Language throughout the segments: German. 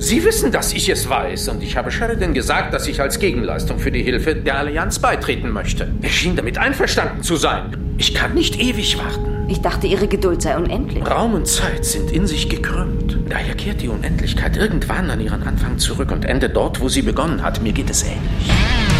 Sie wissen, dass ich es weiß, und ich habe Sheridan gesagt, dass ich als Gegenleistung für die Hilfe der Allianz beitreten möchte. Er schien damit einverstanden zu sein. Ich kann nicht ewig warten. Ich dachte, Ihre Geduld sei unendlich. Raum und Zeit sind in sich gekrümmt. Daher kehrt die Unendlichkeit irgendwann an ihren Anfang zurück und endet dort, wo sie begonnen hat. Mir geht es ähnlich.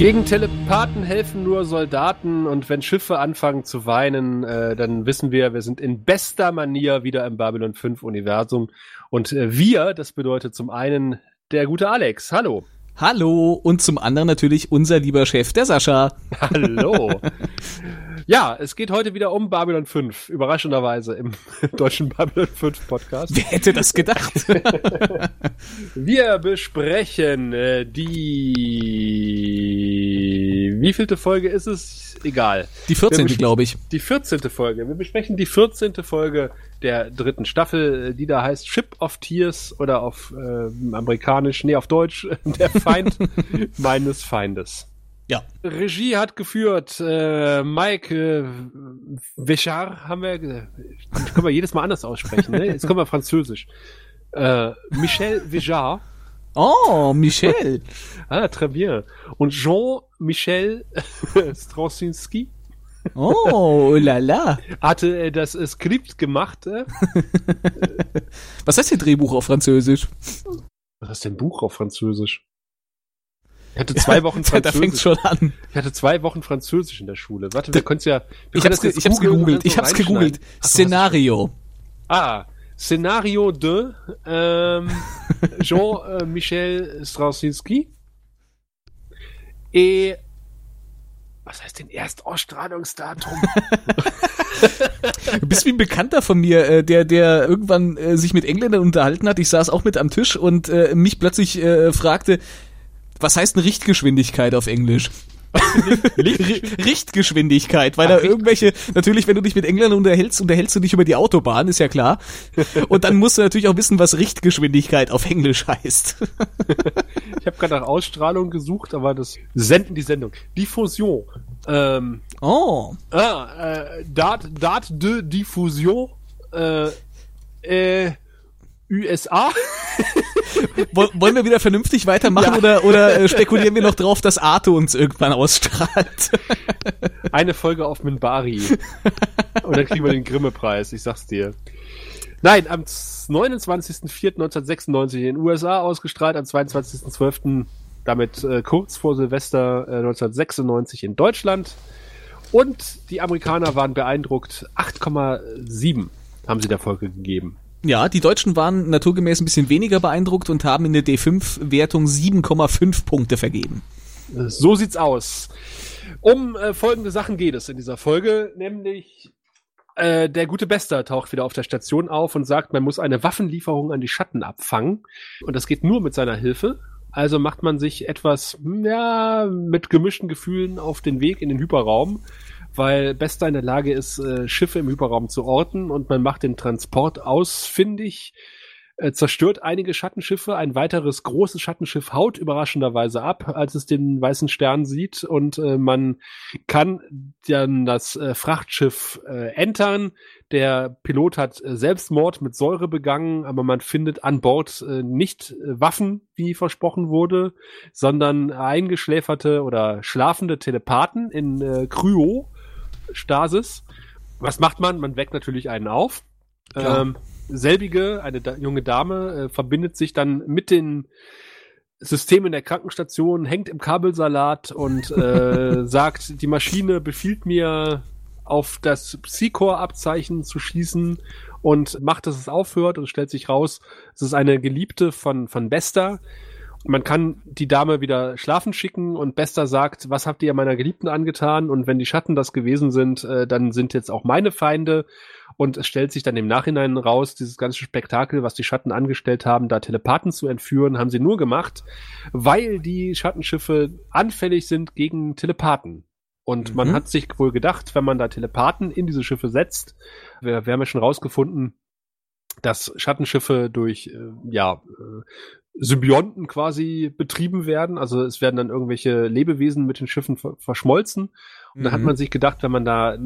Gegen Telepathen helfen nur Soldaten und wenn Schiffe anfangen zu weinen, äh, dann wissen wir, wir sind in bester Manier wieder im Babylon 5 Universum. Und äh, wir, das bedeutet zum einen der gute Alex. Hallo. Hallo und zum anderen natürlich unser lieber Chef, der Sascha. Hallo. ja, es geht heute wieder um Babylon 5, überraschenderweise im deutschen Babylon 5 Podcast. Wer hätte das gedacht? Wir besprechen äh, die wievielte Folge ist es? Egal. Die 14. glaube ich. Die 14. Folge. Wir besprechen die 14. Folge der dritten Staffel, die da heißt Ship of Tears oder auf äh, amerikanisch, nee, auf Deutsch, der Feind meines Feindes. Ja. Regie hat geführt äh, Mike äh, Vichard, haben wir, äh, können wir jedes Mal anders aussprechen, ne? Jetzt kommen wir französisch. Äh, Michel Vichard. Oh, Michel. ah, très bien. Und Jean-Michel Straczynski. Oh, la la. Hatte äh, das äh, Skript gemacht. Äh? Was heißt denn Drehbuch auf Französisch? Was ist denn Buch auf Französisch? Ich hatte zwei Wochen Französisch. da fängt's schon an. Ich hatte zwei Wochen Französisch in der Schule. Warte, wir können es ja. Ich hab's, ge ich hab's gegoogelt. Ich hab's gegoogelt. Szenario. Ah, Szenario de ähm, Jean-Michel Straczynski. Et was heißt denn Erstausstrahlungsdatum? du bist wie ein Bekannter von mir, äh, der, der irgendwann äh, sich mit Engländern unterhalten hat. Ich saß auch mit am Tisch und äh, mich plötzlich fragte, was heißt eine Richtgeschwindigkeit auf Englisch? Richtgeschwindigkeit, weil Ach, da irgendwelche, natürlich, wenn du dich mit Engländern unterhältst, unterhältst du dich über die Autobahn, ist ja klar. Und dann musst du natürlich auch wissen, was Richtgeschwindigkeit auf Englisch heißt. ich habe gerade nach Ausstrahlung gesucht, aber das Senden die Sendung. Diffusion. Ähm, oh. Ah, äh, Date, Date de Diffusion. Äh, äh, USA. Wollen wir wieder vernünftig weitermachen ja. oder, oder äh, spekulieren wir noch drauf, dass Arte uns irgendwann ausstrahlt? Eine Folge auf Minbari. Und dann kriegen wir den Grimme-Preis, ich sag's dir. Nein, am 29.04.1996 in den USA ausgestrahlt, am 22.12. damit äh, kurz vor Silvester äh, 1996 in Deutschland. Und die Amerikaner waren beeindruckt. 8,7 haben sie der Folge gegeben. Ja, die Deutschen waren naturgemäß ein bisschen weniger beeindruckt und haben in der D5-Wertung 7,5 Punkte vergeben. So sieht's aus. Um äh, folgende Sachen geht es in dieser Folge, nämlich äh, der gute Bester taucht wieder auf der Station auf und sagt, man muss eine Waffenlieferung an die Schatten abfangen. Und das geht nur mit seiner Hilfe. Also macht man sich etwas, ja, mit gemischten Gefühlen auf den Weg in den Hyperraum weil Besta in der Lage ist, äh, Schiffe im Hyperraum zu orten und man macht den Transport ausfindig, äh, zerstört einige Schattenschiffe, ein weiteres großes Schattenschiff haut überraschenderweise ab, als es den weißen Stern sieht und äh, man kann dann das äh, Frachtschiff äh, entern. Der Pilot hat äh, Selbstmord mit Säure begangen, aber man findet an Bord nicht Waffen, wie versprochen wurde, sondern eingeschläferte oder schlafende Telepathen in Kryo Stasis. Was macht man? Man weckt natürlich einen auf. Ähm, selbige, eine da junge Dame, äh, verbindet sich dann mit den Systemen der Krankenstation, hängt im Kabelsalat und äh, sagt, die Maschine befiehlt mir, auf das Psychor-Abzeichen zu schießen und macht, dass es aufhört und stellt sich raus, es ist eine Geliebte von, von Besta, man kann die Dame wieder schlafen schicken und Bester sagt, was habt ihr meiner Geliebten angetan? Und wenn die Schatten das gewesen sind, äh, dann sind jetzt auch meine Feinde. Und es stellt sich dann im Nachhinein raus, dieses ganze Spektakel, was die Schatten angestellt haben, da Telepathen zu entführen, haben sie nur gemacht, weil die Schattenschiffe anfällig sind gegen Telepathen. Und man Mhm. hat sich wohl gedacht, wenn man da Telepathen in diese Schiffe setzt, wir, wir haben ja schon rausgefunden, dass Schattenschiffe durch äh, ja, äh, Symbionten quasi betrieben werden. Also es werden dann irgendwelche Lebewesen mit den Schiffen ver verschmolzen. Und da hat Mhm. man sich gedacht, wenn man da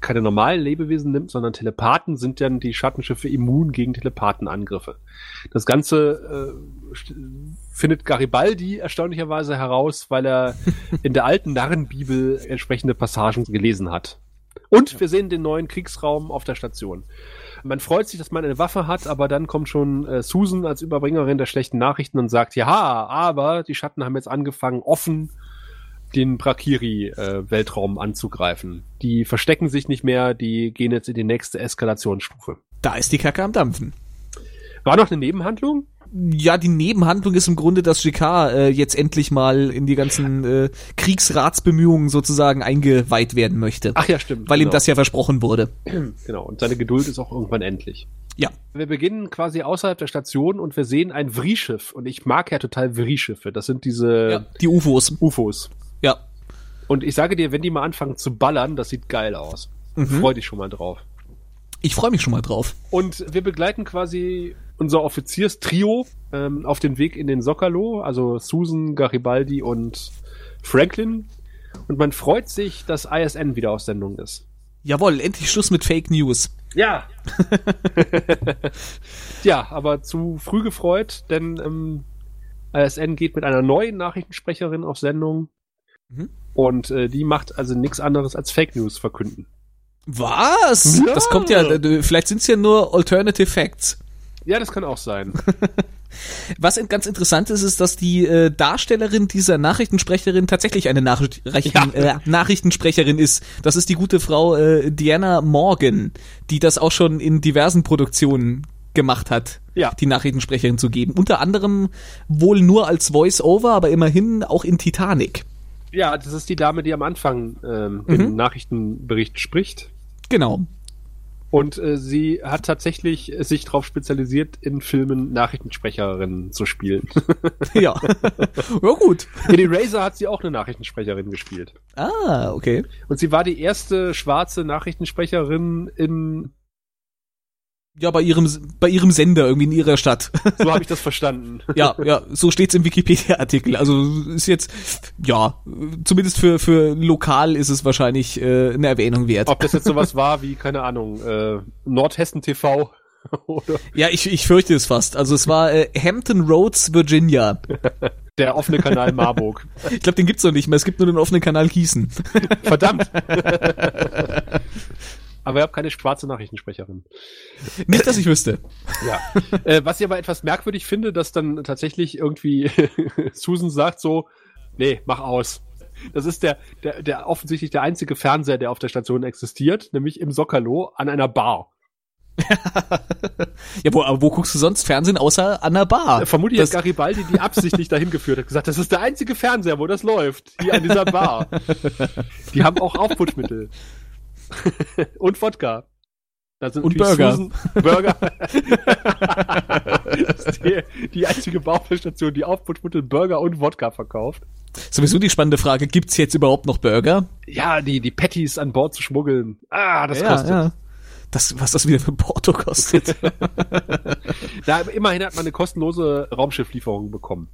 keine normalen Lebewesen nimmt, sondern Telepathen, sind dann die Schattenschiffe immun gegen Telepathenangriffe. Das Ganze äh, findet Garibaldi erstaunlicherweise heraus, weil er in der alten Narrenbibel entsprechende Passagen gelesen hat. Und wir sehen den neuen Kriegsraum auf der Station. Man freut sich, dass man eine Waffe hat, aber dann kommt schon äh, Susan als Überbringerin der schlechten Nachrichten und sagt, ja, aber die Schatten haben jetzt angefangen, offen den Brakiri-Weltraum anzugreifen. Die verstecken sich nicht mehr, die gehen jetzt in die nächste Eskalationsstufe. Da ist die Kacke am Dampfen. War noch eine Nebenhandlung? Ja, die Nebenhandlung ist im Grunde, dass GK äh, jetzt endlich mal in die ganzen äh, Kriegsratsbemühungen sozusagen eingeweiht werden möchte. Ach ja, stimmt. weil ihm genau. das ja versprochen wurde. Genau, und seine Geduld ist auch irgendwann endlich. Ja. Wir beginnen quasi außerhalb der Station und wir sehen ein Vri-Schiff. Und ich mag ja total Vri-Schiffe. Das sind diese ja. Die UFOs. UFOs. Ja. Und ich sage dir, wenn die mal anfangen zu ballern, das sieht geil aus. Mhm. Freu dich schon mal drauf. Ich freue mich schon mal drauf. Und wir begleiten quasi unser Offizierstrio ähm, auf den Weg in den Sockerlo, also Susan, Garibaldi und Franklin. Und man freut sich, dass ISN wieder auf Sendung ist. Jawohl, endlich Schluss mit Fake News. Ja. ja, aber zu früh gefreut, denn ähm, ISN geht mit einer neuen Nachrichtensprecherin auf Sendung. Mhm. Und äh, die macht also nichts anderes als Fake News verkünden. Was? Ja. Das kommt ja, äh, vielleicht sind es ja nur Alternative Facts. Ja, das kann auch sein. Was ganz interessant ist, ist, dass die äh, Darstellerin dieser Nachrichtensprecherin tatsächlich eine Nachricht Rechten, äh, Nachrichtensprecherin ist. Das ist die gute Frau äh, Diana Morgan, die das auch schon in diversen Produktionen gemacht hat, Ja. die Nachrichtensprecherin zu geben. Unter anderem wohl nur als Voice-Over, aber immerhin auch in Titanic. Ja, das ist die Dame, die am Anfang ähm, Mhm. den Nachrichtenbericht spricht. Genau. Und äh, sie hat tatsächlich äh, sich darauf spezialisiert, in Filmen Nachrichtensprecherinnen zu spielen. ja. ja, gut. in Eraser hat sie auch eine Nachrichtensprecherin gespielt. Ah, okay. Und sie war die erste schwarze Nachrichtensprecherin in, Ja, bei ihrem, bei ihrem Sender irgendwie in ihrer Stadt. so habe ich das verstanden. Ja, ja, so steht's im Wikipedia-Artikel. Also ist jetzt, ja, zumindest für, für lokal ist es wahrscheinlich äh, eine Erwähnung wert. Ob das jetzt sowas war wie, keine Ahnung, äh, Nordhessen TV oder Ja, ich, ich fürchte es fast. Also es war äh, Hampton Roads, Virginia. der offene Kanal Marburg. Ich glaube, den gibt's noch nicht mehr. Es gibt nur den offenen Kanal Gießen. Verdammt! Aber ihr habt keine schwarze Nachrichtensprecherin. Nicht, dass ich wüsste. Ja. äh, was ich aber etwas merkwürdig finde, dass dann tatsächlich irgendwie Susan sagt so, nee, mach aus. Das ist der, der, der offensichtlich der einzige Fernseher, der auf der Station existiert, nämlich im Sockerlo an einer Bar. Ja, wo, aber wo guckst du sonst Fernsehen außer an der Bar? Vermutlich Das- hat Garibaldi die absichtlich dahin geführt, hat gesagt, das ist der einzige Fernseher, wo das läuft, hier an dieser Bar. Die haben auch Aufputschmittel. Und Wodka. Da sind Und Burger. Susan, Burger. das ist die, die einzige Baufellstation, die Aufputschmittel, Burger und Wodka verkauft. Sowieso die spannende Frage, gibt's jetzt überhaupt noch Burger? Ja, die, die Patties an Bord zu schmuggeln. Ah, das ja, kostet. ja. Das, was das wieder für Porto kostet. Da, immerhin hat man eine kostenlose Raumschifflieferung bekommen.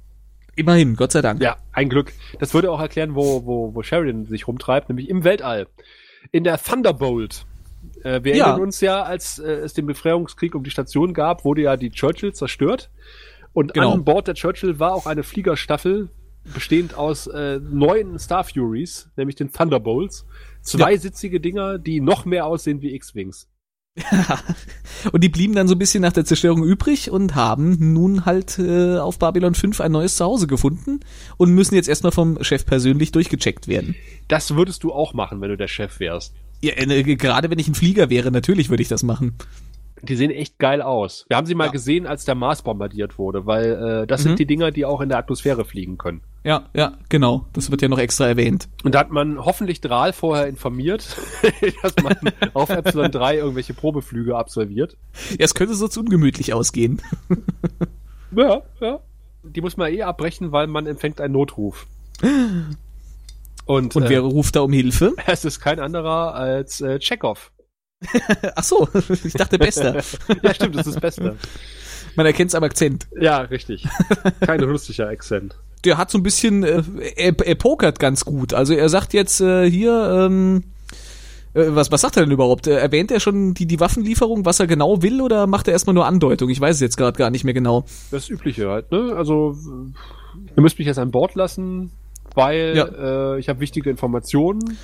Immerhin, Gott sei Dank. Ja, ein Glück. Das würde auch erklären, wo, wo, wo Sheridan sich rumtreibt, nämlich im Weltall. In der Thunderbolt. Äh, wir Ja. erinnern uns ja, als äh, es den Befreiungskrieg um die Station gab, wurde ja die Churchill zerstört. Und Genau. an Bord der Churchill war auch eine Fliegerstaffel, bestehend aus äh, neun Star Furies, nämlich den Thunderbolts. Zweisitzige Dinger, die noch mehr aussehen wie X-Wings. Und die blieben dann so ein bisschen nach der Zerstörung übrig und haben nun halt äh, auf Babylon 5 ein neues Zuhause gefunden und müssen jetzt erstmal vom Chef persönlich durchgecheckt werden. Das würdest du auch machen, wenn du der Chef wärst. Ja, äh, gerade wenn ich ein Flieger wäre, natürlich würde ich das machen. Die sehen echt geil aus. Wir haben sie mal Ja. gesehen, als der Mars bombardiert wurde, weil äh, das Mhm. sind die Dinger, die auch in der Atmosphäre fliegen können. Ja, ja, genau. Das wird ja noch extra erwähnt. Und da hat man hoffentlich Drahl vorher informiert, dass man auf Epsilon 3 irgendwelche Probeflüge absolviert. Ja, es könnte sonst ungemütlich ausgehen. Ja, ja. Die muss man eh abbrechen, weil man empfängt einen Notruf. Und, Und äh, wer ruft da um Hilfe? es ist kein anderer als äh, Chekhov. Ach so, ich dachte Bester. Ja, stimmt, das ist das Beste. Man erkennt es am Akzent. Ja, richtig. Kein lustiger Akzent. Der hat so ein bisschen, äh, er, er pokert ganz gut. Also er sagt jetzt äh, hier, ähm, äh, was, was sagt er denn überhaupt? Äh, erwähnt er schon die, die Waffenlieferung, was er genau will, oder macht er erstmal nur Andeutung? Ich weiß es jetzt gerade gar nicht mehr genau. Das Übliche halt, ne? Also, ihr müsst mich jetzt an Bord lassen, weil Ja. äh, ich habe wichtige Informationen.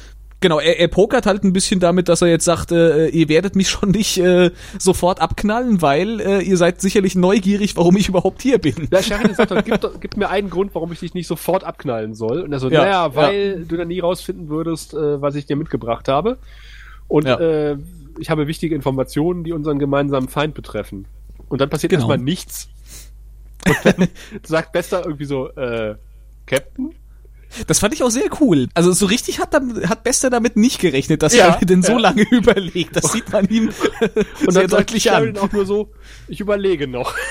Genau, er, er pokert halt ein bisschen damit, dass er jetzt sagt, äh, ihr werdet mich schon nicht äh, sofort abknallen, weil äh, ihr seid sicherlich neugierig, warum ich überhaupt hier bin. Der Sheridan sagt doch, gib, gib mir einen Grund, warum ich dich nicht sofort abknallen soll. Und er so, Ja, naja, ja. weil du dann nie rausfinden würdest, äh, was ich dir mitgebracht habe. Und Ja. äh, ich habe wichtige Informationen, die unseren gemeinsamen Feind betreffen. Und dann passiert Genau. erstmal nichts. Und dann sagt Bester irgendwie so, äh, Captain? Das fand ich auch sehr cool. Also so richtig hat, dann, hat Bester damit nicht gerechnet, dass Ja, er denn so ja. lange überlegt. Das sieht man ihm Und sehr dann deutlich an. Auch nur so, ich überlege noch.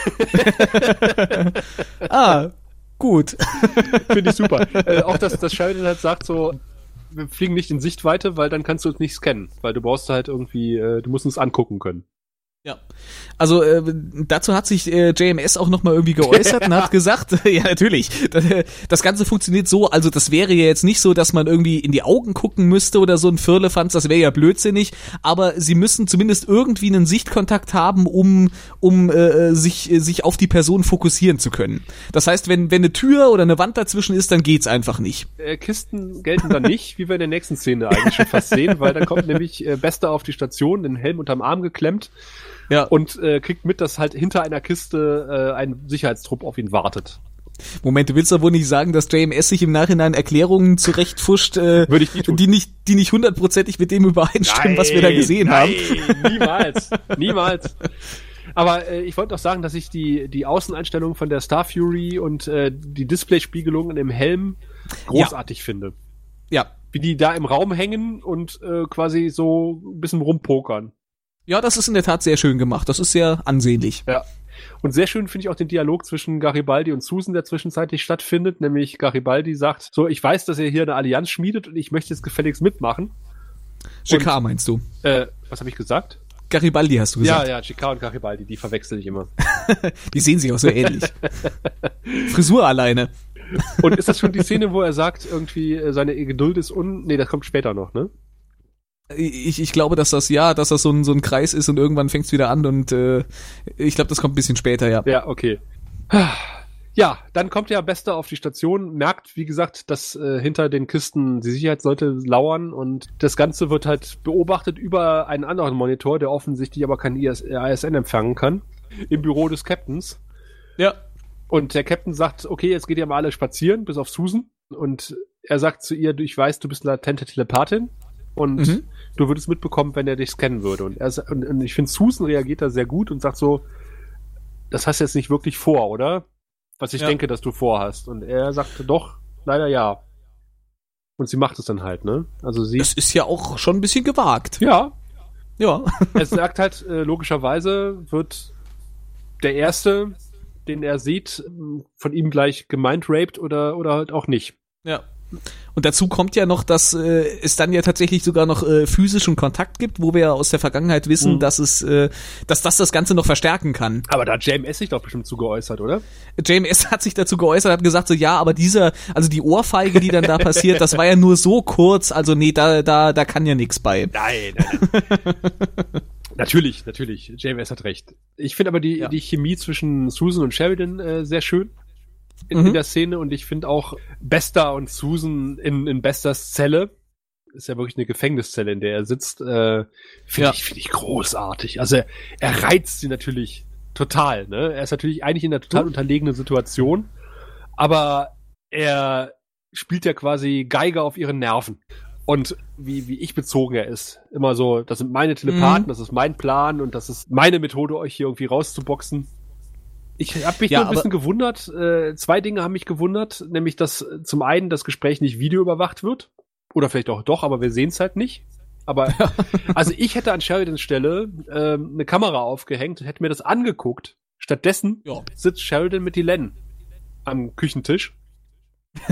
Ah, gut. Finde ich super. äh, auch, dass, dass Sheridan halt sagt so, wir fliegen nicht in Sichtweite, weil dann kannst du uns nicht scannen. Weil du brauchst halt irgendwie, äh, du musst uns angucken können. Ja. Also äh, dazu hat sich äh, JMS auch nochmal irgendwie geäußert und hat gesagt, ja natürlich, das, das Ganze funktioniert so, also das wäre ja jetzt nicht so, dass man irgendwie in die Augen gucken müsste oder so ein Firlefanz, das wäre ja blödsinnig, aber sie müssen zumindest irgendwie einen Sichtkontakt haben, um, um äh, sich, äh, sich auf die Person fokussieren zu können. Das heißt, wenn, wenn eine Tür oder eine Wand dazwischen ist, dann geht's einfach nicht. Äh, Kisten gelten dann nicht, wie wir in der nächsten Szene eigentlich schon fast sehen, weil dann kommt nämlich äh, Bester auf die Station, den Helm unterm Arm geklemmt Ja. und äh, kriegt mit, dass halt hinter einer Kiste äh, ein Sicherheitstrupp auf ihn wartet. Moment, du willst doch wohl nicht sagen, dass JMS sich im Nachhinein Erklärungen zurechtfuscht, äh, Würde ich nie tun. die nicht, die nicht hundertprozentig mit dem übereinstimmen, was wir da gesehen haben. Nein, niemals, niemals. Aber äh, ich wollte noch sagen, dass ich die, die Außeneinstellung von der Star Fury und äh, die Displayspiegelungen im Helm großartig finde. Ja. Wie die da im Raum hängen und äh, quasi so ein bisschen rumpokern. Ja, das ist in der Tat sehr schön gemacht. Das ist sehr ansehnlich. Ja. Und sehr schön finde ich auch den Dialog zwischen Garibaldi und Susan, der zwischenzeitlich stattfindet. Nämlich Garibaldi sagt, so, ich weiß, dass ihr hier eine Allianz schmiedet und ich möchte jetzt gefälligst mitmachen. JK meinst du? Äh, was habe ich gesagt? Garibaldi hast du Ja, gesagt. ja, Chika und Garibaldi, die verwechsel ich immer. Die sehen sich auch so ähnlich. Frisur alleine. Und ist das schon die Szene, wo er sagt, irgendwie, äh, seine Geduld ist un... Nee, das kommt später noch, ne? Ich, ich glaube, dass das ja, dass das so ein, so ein Kreis ist und irgendwann fängt's wieder an und äh, ich glaube, das kommt ein bisschen später, ja. Ja, okay. Ja, dann kommt ja Bester auf die Station, merkt, wie gesagt, dass äh, hinter den Kisten die Sicherheitsleute lauern und das Ganze wird halt beobachtet über einen anderen Monitor, der offensichtlich aber kein IS ISN empfangen kann, im Büro des Captains. Ja. Und der Captain sagt, okay, jetzt geht ihr mal alle spazieren, bis auf Susan. Und er sagt zu ihr, ich weiß, du bist eine latente Telepathin und Mhm. Du würdest mitbekommen, wenn er dich scannen würde. Und, er, und, und ich finde, Susan reagiert da sehr gut und sagt so, das hast du jetzt nicht wirklich vor, oder? Was ich Ja. denke, dass du vorhast. Und er sagte doch, leider ja. Und sie macht es dann halt, ne? Also sie. Das ist ja auch schon ein bisschen gewagt. ja, Ja. er sagt halt, äh, logischerweise wird der Erste, den er sieht, von ihm gleich gemeint raped oder, oder halt auch nicht. Ja. Und dazu kommt ja noch, dass äh, es dann ja tatsächlich sogar noch äh, physischen Kontakt gibt, wo wir ja aus der Vergangenheit wissen, Mhm. dass es, äh, dass das das Ganze noch verstärken kann. Aber da hat JMS sich doch bestimmt zu geäußert, oder? JMS hat sich dazu geäußert, hat gesagt so, ja, aber dieser, also die Ohrfeige, die dann da passiert, das war ja nur so kurz, also nee, da, da, da kann ja nichts bei. Nein, nein. natürlich, natürlich. JMS hat recht. Ich finde aber die, Ja. die Chemie zwischen Susan und Sheridan äh, sehr schön in, Mhm. in der Szene und ich finde auch Bester und Susan in, in Besters Zelle. Ist ja wirklich eine Gefängniszelle, in der er sitzt. Äh, finde Ja. ich, finde ich großartig. Also er, er reizt sie natürlich total. Ne? Er ist natürlich eigentlich in einer total unterlegenen Situation, aber er spielt ja quasi Geiger auf ihren Nerven. Und wie, wie ich bezogen er ist. Immer so, das sind meine Telepathen, Mhm. das ist mein Plan und das ist meine Methode, euch hier irgendwie rauszuboxen. Ich habe mich Ja, nur ein bisschen gewundert. Äh, zwei Dinge haben mich gewundert, nämlich dass äh, zum einen das Gespräch nicht videoüberwacht wird. Oder vielleicht auch doch, aber wir sehen es halt nicht. Aber also ich hätte an Sheridans Stelle ähm, eine Kamera aufgehängt und hätte mir das angeguckt. Stattdessen Ja. sitzt Sheridan mit Dylan am Küchentisch,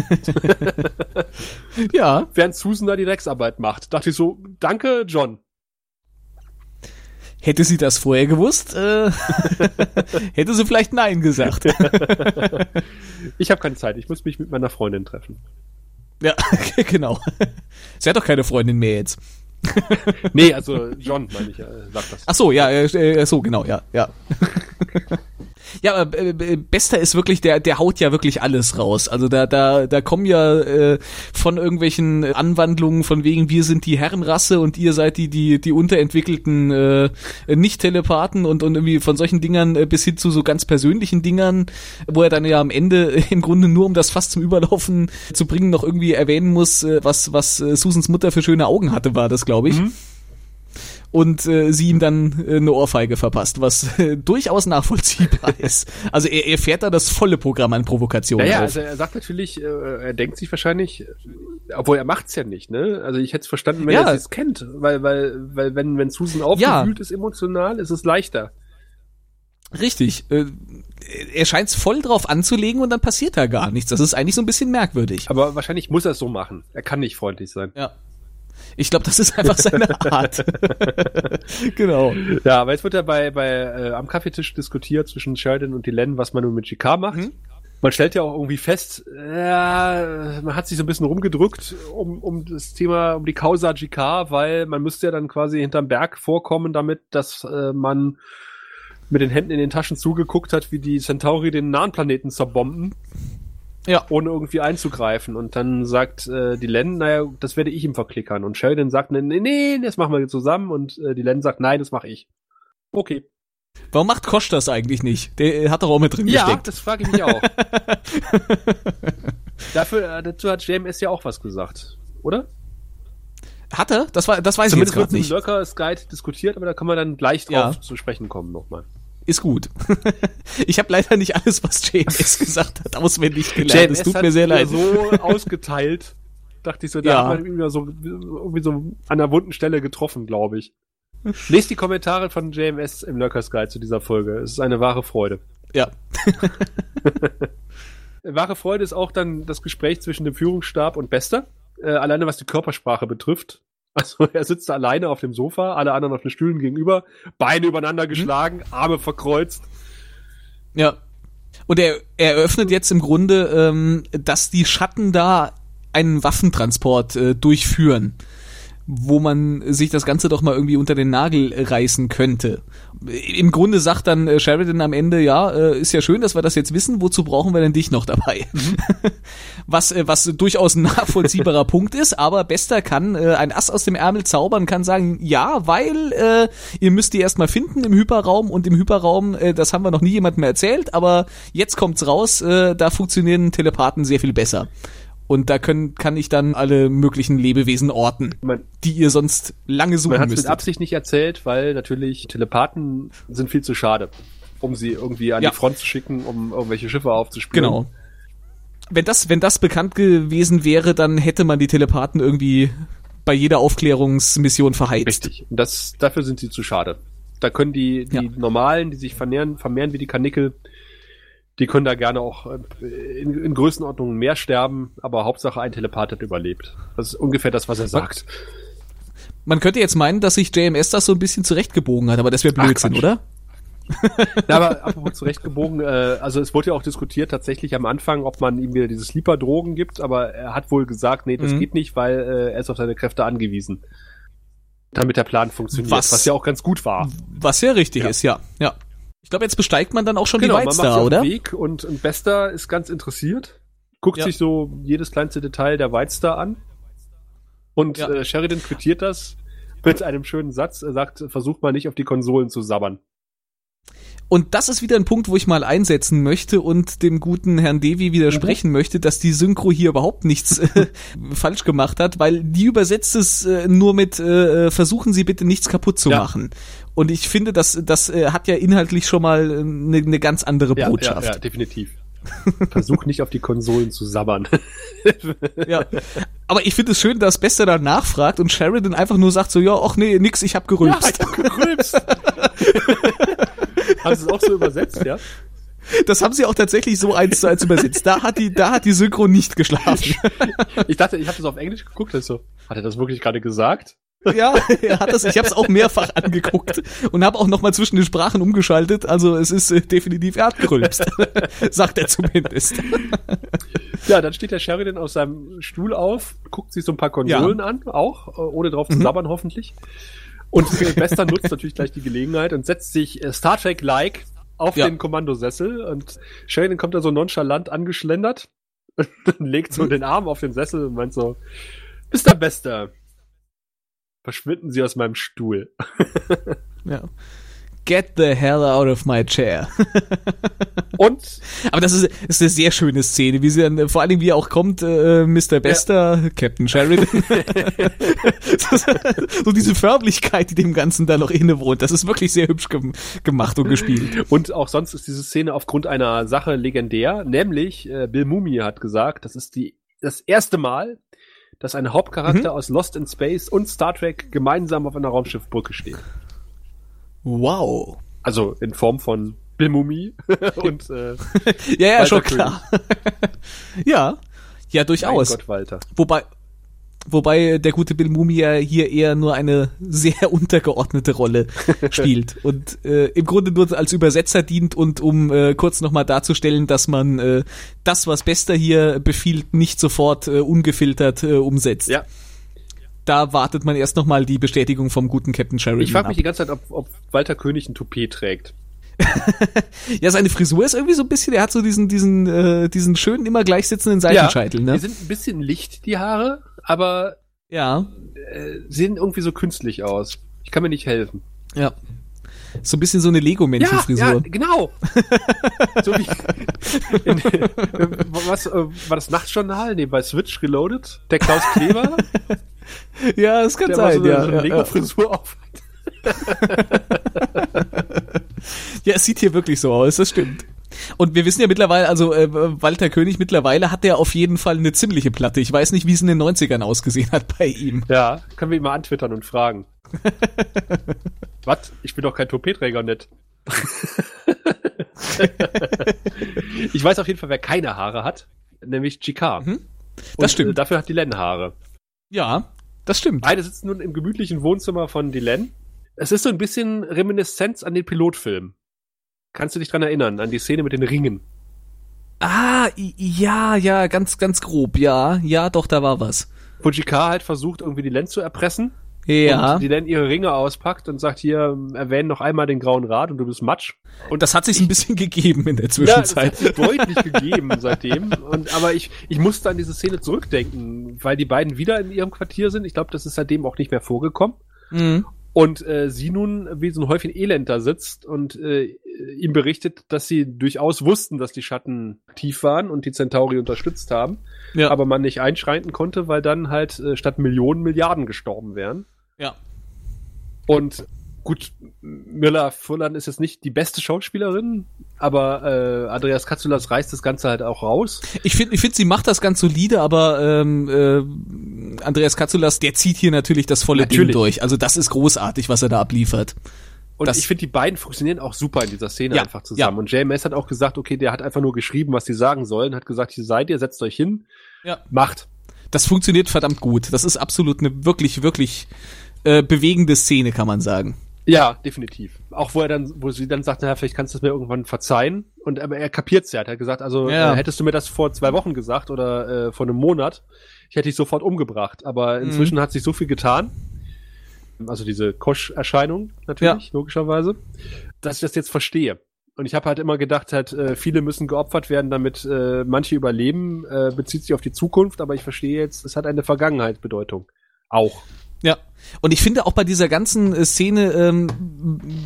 Ja, während Susan da die Drecksarbeit macht. Dachte ich so, danke, John. Hätte sie das vorher gewusst, äh, hätte sie vielleicht Nein gesagt. Ich habe keine Zeit, ich muss mich mit meiner Freundin treffen. ja, genau. Sie hat doch keine Freundin mehr jetzt. Nee, also John, meine ich, äh, sagt das. Ach so, ja, äh, äh, so, genau, ja, ja. Ja, aber äh, äh, Bester ist wirklich, der, der haut ja wirklich alles raus. Also da, da, da kommen ja äh, von irgendwelchen Anwandlungen von wegen, wir sind die Herrenrasse und ihr seid die, die, die unterentwickelten äh, Nicht-Telepathen und, und irgendwie von solchen Dingern äh, bis hin zu so ganz persönlichen Dingern, wo er dann ja am Ende im Grunde nur um das Fass zum Überlaufen zu bringen, noch irgendwie erwähnen muss, äh, was, was äh, Susans Mutter für schöne Augen hatte, war das, glaube ich und äh, sie ihm dann äh, eine Ohrfeige verpasst, was äh, durchaus nachvollziehbar ist. Also er, er fährt da das volle Programm an Provokationen Naja, auf. also er sagt natürlich, äh, er denkt sich wahrscheinlich, obwohl er macht's ja nicht, ne? Also ich hätte es verstanden, wenn Ja. er es kennt, weil, weil, weil wenn, wenn Susan aufgewühlt ist emotional, ist es leichter. Richtig. Äh, er scheint es voll drauf anzulegen und dann passiert da gar nichts. Das ist eigentlich so ein bisschen merkwürdig. Aber wahrscheinlich muss er es so machen. Er kann nicht freundlich sein. Ja. Ich glaube, das ist einfach seine Art. genau. Ja, aber jetzt wird ja bei, bei äh, am Kaffeetisch diskutiert zwischen Sheridan und Dylan, was man nun mit GK macht. Mhm. Man stellt ja auch irgendwie fest, ja, man hat sich so ein bisschen rumgedrückt um, um das Thema, um die Causa GK, weil man müsste ja dann quasi hinterm Berg vorkommen damit, dass äh, man mit den Händen in den Taschen zugeguckt hat, wie die Centauri den nahen Planeten zerbomben, Ja. ohne irgendwie einzugreifen. Und dann sagt äh, Dylan, naja, das werde ich ihm verklickern. Und Sheridan sagt, nee, nee, nee, das machen wir zusammen. Und äh, Dylan sagt, nein, das mache ich. Okay. Warum macht Kosch das eigentlich nicht? Der hat doch auch mit drin Ja, gesteckt. das frage ich mich auch. Dafür, äh, dazu hat JMS ja auch was gesagt, oder? Hat er? Das, war, das weiß Zumindest ich wird jetzt es gerade im nicht. Lurkers Guide diskutiert, aber da kann man dann gleich drauf Ja. zu sprechen kommen nochmal. Ist gut. ich habe leider nicht alles, was JMS gesagt hat, auswendig gelernt. Es tut mir sehr leid. so ausgeteilt, dachte ich so, da Ja. hat man ihn so, irgendwie so an einer wunden Stelle getroffen, glaube ich. Lest die Kommentare von JMS im Lurkers Guide zu dieser Folge. Es ist eine wahre Freude. Ja. Wahre Freude ist auch dann das Gespräch zwischen dem Führungsstab und Bester. Äh, alleine was die Körpersprache betrifft. Also er sitzt da alleine auf dem Sofa, alle anderen auf den Stühlen gegenüber, Beine übereinander geschlagen, Arme verkreuzt. Ja. Und er, er eröffnet jetzt im Grunde, ähm, dass die Schatten da einen Waffentransport äh, durchführen, wo man sich das Ganze doch mal irgendwie unter den Nagel reißen könnte. Im Grunde sagt dann äh, Sheridan am Ende, ja, äh, ist ja schön, dass wir das jetzt wissen, wozu brauchen wir denn dich noch dabei? was, äh, was durchaus ein nachvollziehbarer Punkt ist, aber Bester kann ein Ass aus dem Ärmel zaubern, kann sagen, ja, weil äh, ihr müsst die erstmal finden im Hyperraum und im Hyperraum, äh, das haben wir noch nie jemandem erzählt, aber jetzt kommt's raus, äh, da funktionieren Telepathen sehr viel besser. Und da können, kann ich dann alle möglichen Lebewesen orten, Man, die ihr sonst lange man suchen hat es mit müsstet. Absicht nicht erzählt, weil natürlich Telepathen sind viel zu schade, um sie irgendwie an Ja. die Front zu schicken, um irgendwelche Schiffe aufzuspüren. Genau. Wenn das, wenn das bekannt gewesen wäre, dann hätte man die Telepathen irgendwie bei jeder Aufklärungsmission verheizt. Richtig. Und das, dafür sind sie zu schade. Da können die, die Ja. Normalen, die sich vermehren, vermehren wie die Kanickel, die können da gerne auch äh, in, in Größenordnungen mehr sterben, aber Hauptsache ein Telepath hat überlebt. Das ist ungefähr das, was er sagt. Man könnte jetzt meinen, dass sich JMS das so ein bisschen zurechtgebogen hat, aber das wäre Ach, Blödsinn, Quatsch. oder? Ja, aber apropos zurechtgebogen, äh, also es wurde ja auch diskutiert tatsächlich am Anfang, ob man ihm wieder diese Sleeper-Drogen gibt, aber er hat wohl gesagt, nee, das Mhm. geht nicht, weil äh, er ist auf seine Kräfte angewiesen. Damit der Plan funktioniert, Was- was, ja auch ganz gut war. Was ja richtig Ja. ist, ja. Ja. Ich glaube, jetzt besteigt man dann auch schon genau, die man Weiz macht auf oder? Weg und, und Bester ist ganz interessiert, guckt Ja. sich so jedes kleinste Detail der Whitestar an und Ja. äh, Sheridan quittiert das mit einem schönen Satz. Er sagt, versucht mal nicht auf die Konsolen zu sabbern. Und das ist wieder ein Punkt, wo ich mal einsetzen möchte und dem guten Herrn Devi widersprechen mhm. möchte, dass die Synchro hier überhaupt nichts äh, falsch gemacht hat, weil die übersetzt es äh, nur mit äh, versuchen Sie bitte nichts kaputt zu ja. machen. Und ich finde, das, das hat ja inhaltlich schon mal eine, eine ganz andere Botschaft. Ja, ja, definitiv. Versuch nicht auf die Konsolen zu sabbern. ja. Aber ich finde es schön, dass Bester dann nachfragt und Sheridan einfach nur sagt so, ja, ach nee, nix, ich hab gerülpst. Ja, ich hab gerülpst. Haben sie es auch so übersetzt, ja? Das haben sie auch tatsächlich so eins zu eins übersetzt. Da hat die, da hat die Synchro nicht geschlafen. Ich dachte, ich habe das auf Englisch geguckt, also, hat er das wirklich gerade gesagt? Ja, er hat das. Ich habe es auch mehrfach angeguckt und habe auch noch mal zwischen den Sprachen umgeschaltet. Also es ist äh, definitiv er hat gerülpst, sagt er zumindest. Ja, dann steht der Sheridan aus seinem Stuhl auf, guckt sich so ein paar Konsolen ja. an, auch äh, ohne drauf zu mhm. sabbern hoffentlich. Und Bester nutzt natürlich gleich die Gelegenheit und setzt sich äh, Star Trek-like auf ja. den Kommandosessel und Sheridan kommt da so nonchalant angeschlendert und legt so den Arm auf den Sessel und meint so, Mr. Bester, verschwinden Sie aus meinem Stuhl. ja. Get the hell out of my chair. Und? Aber das ist, ist eine sehr schöne Szene, wie sie dann, vor allen Dingen, wie er auch kommt, äh, Mr. Bester, ja. Captain Sheridan. so diese Förmlichkeit, die dem Ganzen da noch innewohnt, das ist wirklich sehr hübsch gem gemacht und gespielt. Und auch sonst ist diese Szene aufgrund einer Sache legendär, nämlich äh, Bill Mumi hat gesagt, das ist die, das erste Mal, dass ein Hauptcharakter mhm. aus Lost in Space und Star Trek gemeinsam auf einer Raumschiffbrücke steht. Wow. Also in Form von Bill Mummy und äh, ja, ja, Walter schon klar. ja, ja, durchaus. Mein Gott, Walter. Wobei, wobei der gute Bill Mummy ja hier eher nur eine sehr untergeordnete Rolle spielt und äh, im Grunde nur als Übersetzer dient und um äh, kurz nochmal darzustellen, dass man äh, das, was Bester hier befiehlt, nicht sofort äh, ungefiltert äh, umsetzt. Ja, da wartet man erst nochmal die Bestätigung vom guten Captain Sheridan. Ich frage mich ab. die ganze Zeit, ob, ob Walter König ein Toupet trägt. ja, seine Frisur ist irgendwie so ein bisschen, er hat so diesen, diesen, äh, diesen schönen, immer gleich sitzenden Seitenscheitel, ja, ne? Die sind ein bisschen licht, die Haare, aber ja. Äh, sehen irgendwie so künstlich aus. Ich kann mir nicht helfen. Ja. So ein bisschen so eine Lego-Männchen-Frisur. Ja, ja, genau. so wie in, was, äh, war das Nachtjournal? Nee, bei Switch Reloaded? Der Klaus Kleber? ja, es kann der sein, so ja. Eine ja, Lego-Frisur ja. auf. ja, es sieht hier wirklich so aus, das stimmt. Und wir wissen ja mittlerweile, also äh, Walter König mittlerweile hat der auf jeden Fall eine ziemliche Platte. Ich weiß nicht, wie es in den 90ern ausgesehen hat bei ihm. Ja, können wir ihn mal antwittern und fragen. Was? Ich bin doch kein Topetträger nett. ich weiß auf jeden Fall, wer keine Haare hat, nämlich Chikar. Mhm. Das und, stimmt. Äh, dafür hat Dylan Haare. Ja, das stimmt. Beide sitzen nun im gemütlichen Wohnzimmer von Dylan. Es ist so ein bisschen Reminiszenz an den Pilotfilm. Kannst du dich dran erinnern, an die Szene mit den Ringen? Ah, ja, ja, ganz, ganz grob, ja. Ja, doch, da war was. Wo Jikar halt versucht, irgendwie die Len zu erpressen. Ja. Und die dann ihre Ringe auspackt und sagt hier, erwähnen noch einmal den grauen Rat und du bist Matsch. Und das hat sich ein bisschen gegeben in der Zwischenzeit. Ja, das hat deutlich gegeben seitdem. Und, aber ich, ich musste an diese Szene zurückdenken, weil die beiden wieder in ihrem Quartier sind. Ich glaube, das ist seitdem auch nicht mehr vorgekommen. Mhm. Und äh, sie nun wie so ein Häufchen Elend da sitzt und äh, ihm berichtet, dass sie durchaus wussten, dass die Schatten tief waren und die Centauri unterstützt haben, ja. aber man nicht einschreiten konnte, weil dann halt äh, statt Millionen Milliarden gestorben wären. Ja. Und gut, Miller Fullan ist jetzt nicht die beste Schauspielerin, aber äh, Andreas Katzulas reißt das Ganze halt auch raus. Ich finde, ich finde, sie macht das ganz solide, aber ähm, äh, Andreas Katzulas, der zieht hier natürlich das volle natürlich. Ding durch. Also das ist großartig, was er da abliefert. Und das, ich finde, die beiden funktionieren auch super in dieser Szene ja, einfach zusammen. Ja. Und JMS hat auch gesagt, okay, der hat einfach nur geschrieben, was sie sagen sollen, hat gesagt, hier seid ihr, setzt euch hin, ja. macht. Das funktioniert verdammt gut. Das ist absolut eine wirklich, wirklich äh, bewegende Szene, kann man sagen. Ja, definitiv. Auch wo er dann, wo sie dann sagt, naja, vielleicht kannst du es mir irgendwann verzeihen. Und aber er kapiert's ja. Er hat gesagt, also ja. äh, hättest du mir das vor zwei Wochen gesagt oder äh, vor einem Monat, ich hätte dich sofort umgebracht. Aber mhm. inzwischen mhm. hat sich so viel getan. Also diese Kosch-Erscheinung natürlich, ja. logischerweise, dass ich das jetzt verstehe. Und ich habe halt immer gedacht, halt, äh, viele müssen geopfert werden, damit äh, manche überleben, äh, bezieht sich auf die Zukunft, aber ich verstehe jetzt, es hat eine Vergangenheitsbedeutung. Auch. Ja. Und ich finde auch bei dieser ganzen äh, Szene, ähm,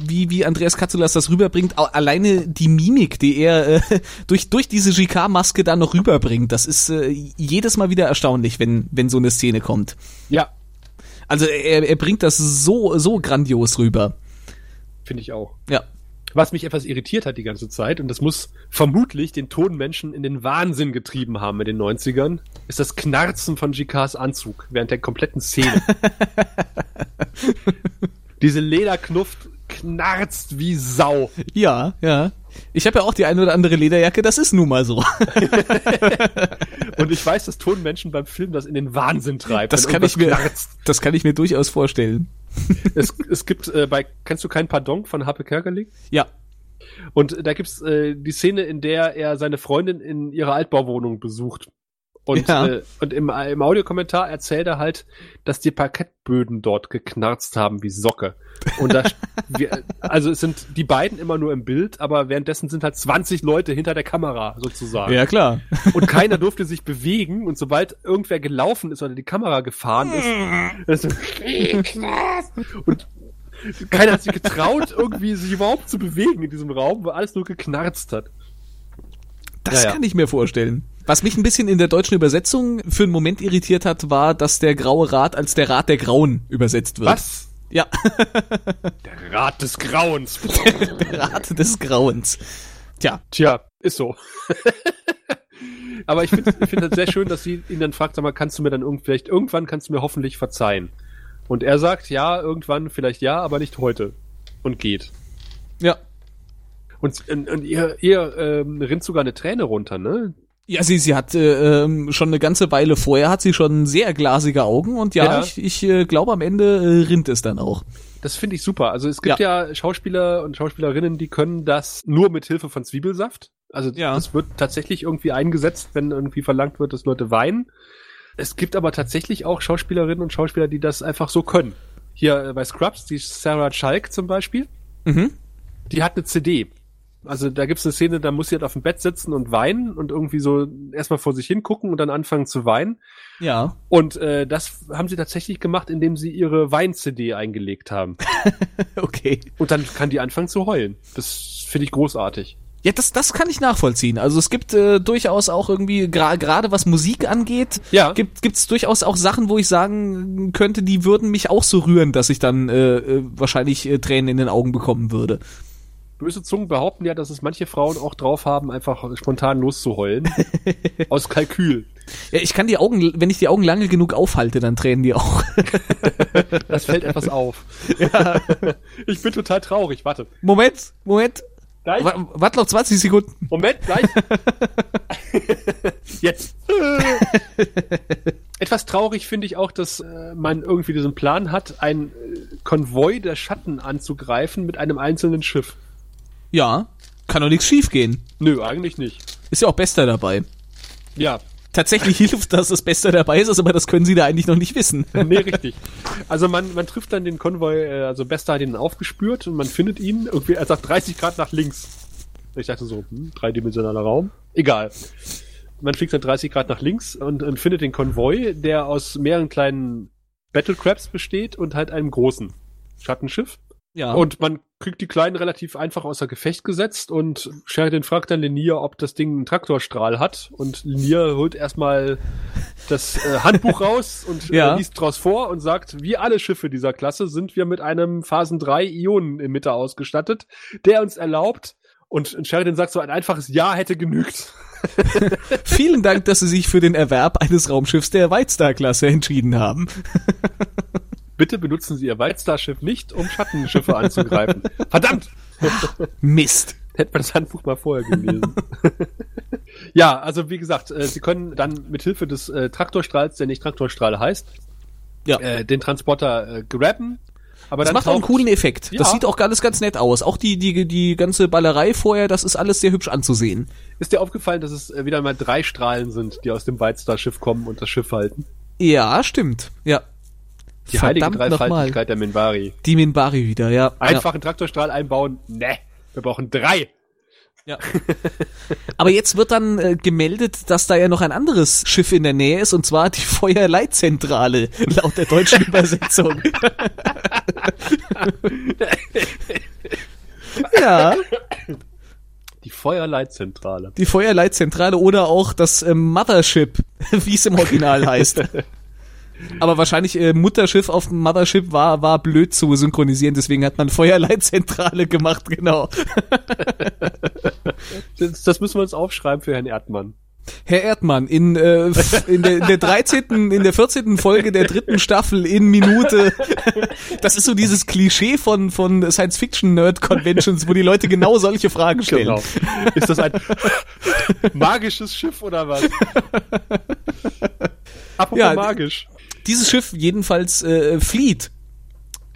wie, wie Andreas Katzulas das rüberbringt, alleine die Mimik, die er äh, durch, durch diese GK-Maske da noch rüberbringt, das ist äh, jedes Mal wieder erstaunlich, wenn, wenn so eine Szene kommt. Ja, Also er, er bringt das so, so grandios rüber. finde ich auch. Ja. Was mich etwas irritiert hat die ganze Zeit, und das muss vermutlich den Tonmenschen in den Wahnsinn getrieben haben in den 90ern, ist das Knarzen von GKs Anzug während der kompletten Szene. Diese Lederknuft knarzt wie Sau. Ja, ja. Ich habe ja auch die eine oder andere Lederjacke, das ist nun mal so. Und ich weiß, dass Tonmenschen beim Film das in den Wahnsinn treibt. Das kann ich mir, knarzt. das kann ich mir durchaus vorstellen. Es, es gibt äh, bei, kennst du kein Pardon von Happe Kerkeling? Ja. Und da gibt's äh, die Szene, in der er seine Freundin in ihrer Altbauwohnung besucht. Und, Ja. äh, und im, im Audiokommentar erzählt er halt, dass die Parkettböden dort geknarzt haben wie Socke. Und da, wir, also es sind die beiden immer nur im Bild, aber währenddessen sind halt 20 Leute hinter der Kamera sozusagen. Ja, klar. Und keiner durfte sich bewegen. Und sobald irgendwer gelaufen ist oder die Kamera gefahren ist, ist und keiner hat sich getraut, irgendwie sich überhaupt zu bewegen in diesem Raum, weil alles nur geknarzt hat. Das Ja, ja. kann ich mir vorstellen. Was mich ein bisschen in der deutschen Übersetzung für einen Moment irritiert hat, war, dass der Graue Rat als der Rat der Grauen übersetzt wird. Was? Ja, Der Rat des Grauens. der Rat des Grauens. Tja, Tja, ist so. Aber ich finde ich find das sehr schön, dass sie ihn dann fragt, sag mal, kannst du mir dann irgend, vielleicht irgendwann kannst du mir hoffentlich verzeihen. Und er sagt, ja, irgendwann, vielleicht ja, aber nicht heute. Und geht. ja. Und, und, und ihr, ihr ähm, rinnt sogar eine Träne runter, ne? Ja, sie, sie hat äh, ähm, schon eine ganze Weile vorher hat sie schon sehr glasige Augen und ja, Ja. ich, ich äh, glaube am Ende äh, rinnt es dann auch. Das finde ich super. Also es gibt ja. Schauspieler und Schauspielerinnen, die können das nur mit Hilfe von Zwiebelsaft. Also Ja. das wird tatsächlich irgendwie eingesetzt, wenn irgendwie verlangt wird, dass Leute weinen. Es gibt aber tatsächlich auch Schauspielerinnen und Schauspieler, die das einfach so können. Hier äh, bei Scrubs, die Sarah Schalk zum Beispiel, Mhm. die hat eine CD. Also da gibt's eine Szene, da muss sie halt auf dem Bett sitzen und weinen und irgendwie so erstmal vor sich hingucken und dann anfangen zu weinen. Ja. Und äh, das haben sie tatsächlich gemacht, indem sie ihre Wein-CD eingelegt haben. Okay. Und dann kann die anfangen zu heulen. Das finde ich großartig. Ja, das, das kann ich nachvollziehen. Also es gibt äh, durchaus auch irgendwie, gra- gerade was Musik angeht, Ja. gibt gibt's durchaus auch Sachen, wo ich sagen könnte, die würden mich auch so rühren, dass ich dann äh, äh, wahrscheinlich äh, Tränen in den Augen bekommen würde. Böse Zungen behaupten ja, dass es manche Frauen auch drauf haben, einfach spontan loszuheulen. aus Kalkül. Ja, ich kann die Augen, wenn ich die Augen lange genug aufhalte, dann tränen die auch. Das fällt etwas auf. Ich bin total traurig. Warte. Moment, Moment. Gleich. Wa- Warte noch 20 Sekunden. Moment, gleich. Jetzt. Etwas traurig finde ich auch, dass äh, man irgendwie diesen Plan hat, ein äh, Konvoi der Schatten anzugreifen mit einem einzelnen Schiff. Ja, kann doch nichts schief gehen. Nö, eigentlich nicht. Ist ja auch Bester dabei. Ja, Tatsächlich hilft, dass das Bester dabei ist, aber das können sie da eigentlich noch nicht wissen. nee, richtig. Also man, man trifft dann den Konvoi, äh, also Bester hat ihn aufgespürt und man findet ihn irgendwie, er sagt 30 Grad nach links. Ich dachte so, hm, dreidimensionaler Raum. Egal. Man fliegt dann 30 Grad nach links und, und findet den Konvoi, der aus mehreren kleinen Battlecrabs besteht und halt einem großen Schattenschiff. Ja. Und man kriegt die Kleinen relativ einfach außer Gefecht gesetzt und Sheridan fragt dann Linier, ob das Ding einen Traktorstrahl hat. Und Linier holt erstmal das äh, Handbuch raus und Ja. äh, liest draus vor und sagt, wie alle Schiffe dieser Klasse sind wir mit einem Phasen 3 Ionenemitter ausgestattet, der uns erlaubt, und Sheridan sagt so, ein einfaches Ja hätte genügt. Vielen Dank, dass Sie sich für den Erwerb eines Raumschiffs der White-Star-Klasse entschieden haben. Bitte benutzen Sie Ihr Wildstar-Schiff nicht, um Schattenschiffe anzugreifen. Verdammt! Mist. Hätte man das Handbuch mal vorher gelesen. ja, also wie gesagt, äh, Sie können dann mit Hilfe des äh, Traktorstrahls, der nicht Traktorstrahl heißt, Ja. äh, den Transporter äh, grabben. Aber Das macht auch einen coolen Effekt. Ja. Das sieht auch alles ganz nett aus. Auch die, die, die ganze Ballerei vorher, das ist alles sehr hübsch anzusehen. Ist dir aufgefallen, dass es äh, wieder mal drei Strahlen sind, die aus dem Wildstar-Schiff kommen und das Schiff halten? Ja, stimmt. Ja. Die heilige Verdammt nochmal. Dreifaltigkeit der Minbari. Die Minbari wieder, ja. Einfach einen Traktorstrahl einbauen? Ne, wir brauchen drei. Ja. Aber jetzt wird dann äh, gemeldet, dass da ja noch ein anderes Schiff in der Nähe ist, und zwar die Feuerleitzentrale, laut der deutschen Übersetzung. ja, Die Feuerleitzentrale. die Feuerleitzentrale oder auch das äh, Mothership, wie es im Original heißt. Aber wahrscheinlich äh, Mutterschiff auf dem Mothership war, war blöd zu synchronisieren, deswegen hat man Feuerleitzentrale gemacht, genau. Das, das müssen wir uns aufschreiben für Herrn Erdmann. Herr Erdmann, in, äh, in, der, in der 13., in der 14. Folge der dritten Staffel in Minute, das ist so dieses Klischee von, von Science-Fiction-Nerd-Conventions, wo die Leute genau solche Fragen stellen. Genau. Ist das ein magisches Schiff oder was? Apropos Ja, magisch. Dieses Schiff jedenfalls äh, flieht.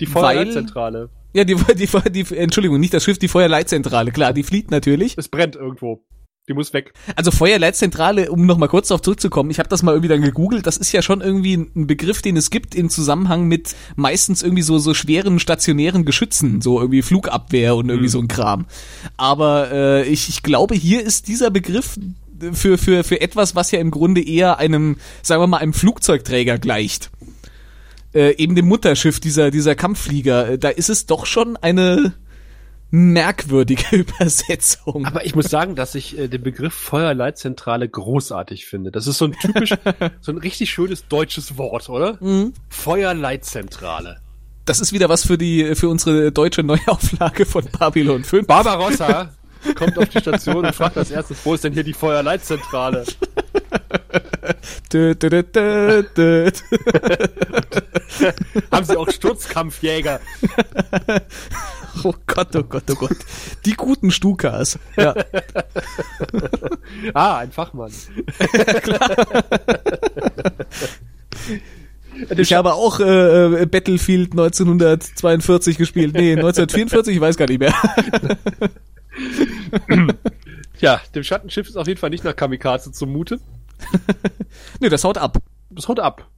Die Feuerleitzentrale. Ja, die, die, die, die, Entschuldigung, nicht das Schiff, die Feuerleitzentrale, klar, die flieht natürlich. Es brennt irgendwo. Die muss weg. Also Feuerleitzentrale, um nochmal kurz darauf zurückzukommen, ich habe das mal irgendwie dann gegoogelt, das ist ja schon irgendwie ein Begriff, den es gibt im Zusammenhang mit meistens irgendwie so, so schweren stationären Geschützen, so irgendwie Flugabwehr und irgendwie so ein Kram. Aber äh, ich, ich glaube, hier ist dieser Begriff für, für, für etwas, was ja im Grunde eher einem, sagen wir mal, einem Flugzeugträger gleicht. Äh, eben dem Mutterschiff dieser, dieser Kampfflieger. Äh, Da ist es doch schon eine merkwürdige Übersetzung. Aber ich muss sagen, dass ich äh, den Begriff Feuerleitzentrale großartig finde. Das ist so ein typisch, so ein richtig schönes deutsches Wort, oder? Feuerleitzentrale. Das ist wieder was für die, für unsere deutsche Neuauflage von Babylon 5. Barbarossa kommt auf die Station und fragt als erstes, wo ist denn hier die Feuerleitzentrale? Dö, dö, dö. Haben sie auch Sturzkampfjäger? Oh Gott, oh Gott, oh Gott. Die guten Stukas. Ja. Ah, ein Fachmann. Ich habe auch äh, äh, Battlefield 1942 gespielt. Nee, 1944, ich weiß gar nicht mehr. Ja, dem Schattenschiff ist auf jeden Fall nicht nach Kamikaze zumute. nee, das haut ab. Das haut ab.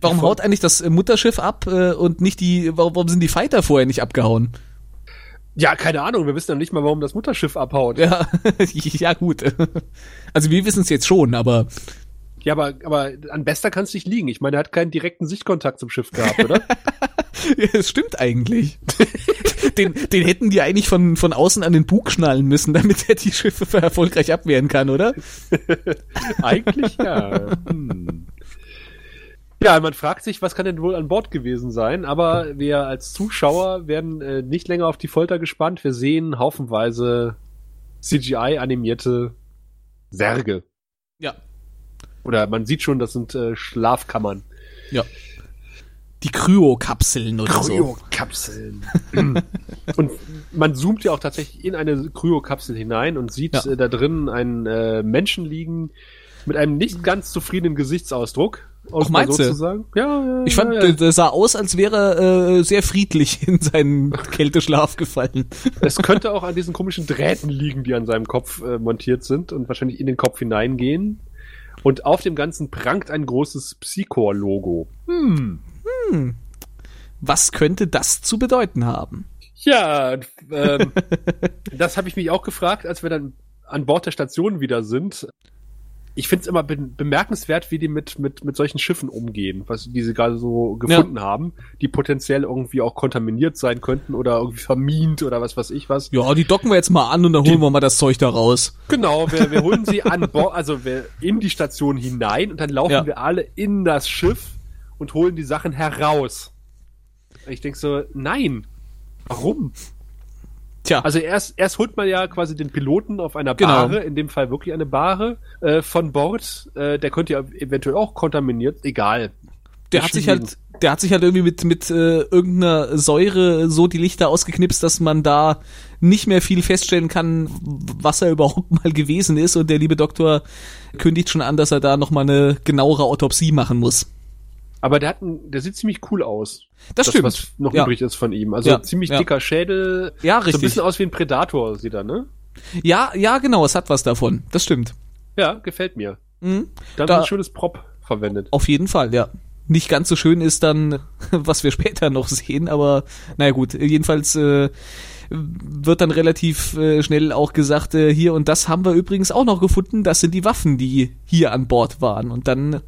Warum haut eigentlich das äh, Mutterschiff ab äh, und nicht die, warum, warum sind die Fighter vorher nicht abgehauen? Ja, keine Ahnung. Wir wissen ja nicht mal, warum das Mutterschiff abhaut. Ja, ja gut. Also wir wissen es jetzt schon, aber Ja, aber, aber an Bester kann es nicht liegen. Ich meine, er hat keinen direkten Sichtkontakt zum Schiff gehabt, oder? Ja, es stimmt eigentlich. den, den hätten die eigentlich von, von außen an den Bug schnallen müssen, damit er die Schiffe erfolgreich abwehren kann, oder? Eigentlich ja. Hm. Ja, man fragt sich, was kann denn wohl an Bord gewesen sein, aber wir als Zuschauer werden äh, nicht länger auf die Folter gespannt. Wir sehen haufenweise CGI-animierte Särge. Ja. Oder man sieht schon, das sind äh, Schlafkammern. Ja. Die Kryokapseln oder so. Kryokapseln. und man zoomt ja auch tatsächlich in eine Kryokapsel hinein und sieht Ja. äh, da drin einen äh, Menschen liegen mit einem nicht ganz zufriedenen Gesichtsausdruck. Um mal meinst so du? Ja, ja, Ich fand, ja, der sah aus, als wäre er äh, sehr friedlich in seinen Kälteschlaf gefallen. Es könnte auch an diesen komischen Drähten liegen, die an seinem Kopf äh, montiert sind und wahrscheinlich in den Kopf hineingehen. Und auf dem Ganzen prangt ein großes Psychor-Logo. Was könnte das zu bedeuten haben? Ja, ähm, das habe ich mich auch gefragt, als wir dann an Bord der Station wieder sind. Ich finde es immer be bemerkenswert, wie die mit, mit, mit solchen Schiffen umgehen, was die sie gerade so gefunden haben, die potenziell irgendwie auch kontaminiert sein könnten oder irgendwie vermint oder was weiß ich was. Ja, die docken wir jetzt mal an und dann holen wir mal das Zeug da raus. Genau, wir, wir holen sie an Bord, also wir in die Station hinein und dann laufen Ja. wir alle in das Schiff und holen die Sachen heraus. Ich denk so, nein. Warum? Tja, Also erst, erst holt man ja quasi den Piloten auf einer Genau. Bahre, in dem Fall wirklich eine Bahre, äh, von Bord. Äh, der könnte ja eventuell auch kontaminiert, egal. der hat sich halt, der hat sich halt irgendwie mit, mit äh, irgendeiner Säure so die Lichter ausgeknipst, dass man da nicht mehr viel feststellen kann, was er überhaupt mal gewesen ist. Und der liebe Doktor kündigt schon an, dass er da nochmal eine genauere Autopsie machen muss. Aber der hat ein, der sieht ziemlich cool aus. Das, stimmt. was noch ja. übrig ist von ihm. Also Ja, ziemlich ja. dicker Schädel. Ja, So ein richtig. bisschen aus wie ein Predator sieht er, ne? ja, ja, genau, es hat was davon. Das stimmt. Ja, gefällt mir. Mhm. Da haben ein schönes Prop verwendet. Auf jeden Fall, ja. nicht ganz so schön ist dann, was wir später noch sehen, aber naja gut, jedenfalls äh, wird dann relativ äh, schnell auch gesagt, äh, hier und das haben wir übrigens auch noch gefunden, das sind die Waffen, die hier an Bord waren und dann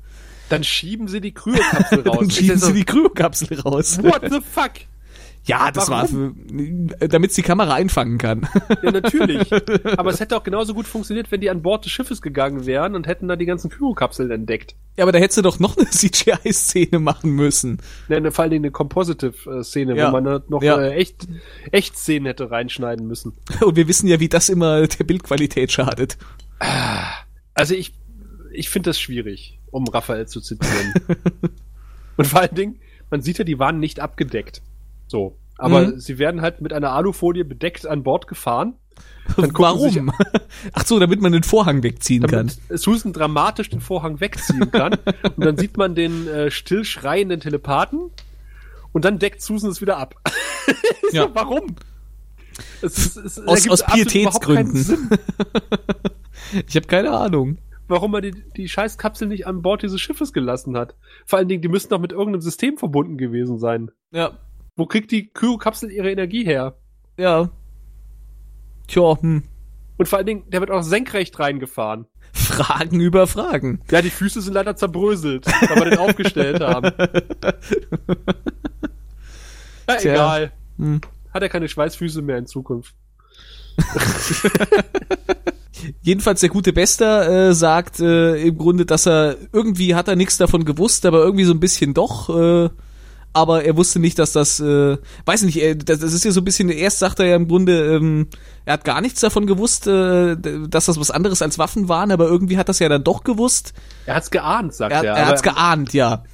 Dann schieben sie die Kryokapsel raus. dann schieben Ich so, sie die Kryokapsel raus. What the fuck? Ja, das war für, damit die Kamera einfangen kann. Ja, natürlich. Aber es hätte auch genauso gut funktioniert, wenn die an Bord des Schiffes gegangen wären und hätten da die ganzen Kryokapseln entdeckt. Ja, aber da hättest du doch noch eine CGI-Szene machen müssen. Ne, ne, vor allen Dingen eine Compositive-Szene, Ja. wo man noch Ja. äh, echt, echt Szenen hätte reinschneiden müssen. Und wir wissen ja, wie das immer der Bildqualität schadet. Also ich, ich finde das schwierig, um Raphael zu zitieren. und vor allen Dingen, man sieht ja, die waren nicht abgedeckt. So. Aber Mhm. sie werden halt mit einer Alufolie bedeckt an Bord gefahren. Dann sie sich- Warum? Ach so, damit man den Vorhang wegziehen kann. damit Susan dramatisch den Vorhang wegziehen kann. und dann sieht man den äh, still schreienden Telepathen und dann deckt Susan es wieder ab. Ja. warum? Es ist, es Aus- aus Pietätsgründen. Ich habe keine Ahnung. Warum man die, die scheiß Kapsel nicht an Bord dieses Schiffes gelassen hat. Vor allen Dingen, die müssten doch mit irgendeinem System verbunden gewesen sein. Ja, Wo kriegt die Kyro-Kapsel ihre Energie her? ja. Tja, hm. Und vor allen Dingen, der wird auch senkrecht reingefahren. Fragen über Fragen. Ja, die Füße sind leider zerbröselt, weil wir den aufgestellt haben. Ja, Tja. egal. Hm. Hat er keine Schweißfüße mehr in Zukunft. Jedenfalls der gute Bester äh, sagt äh, im Grunde, dass er irgendwie hat er nichts davon gewusst, aber irgendwie so ein bisschen doch. Äh, aber er wusste nicht, dass das, äh, weiß nicht, äh, das, das ist ja so ein bisschen. Erst sagt er ja im Grunde, ähm, er hat gar nichts davon gewusst, äh, dass das was anderes als Waffen waren, aber irgendwie hat das ja dann doch gewusst. Er hat's geahnt, sagt Er, er. er hat's aber geahnt, ja,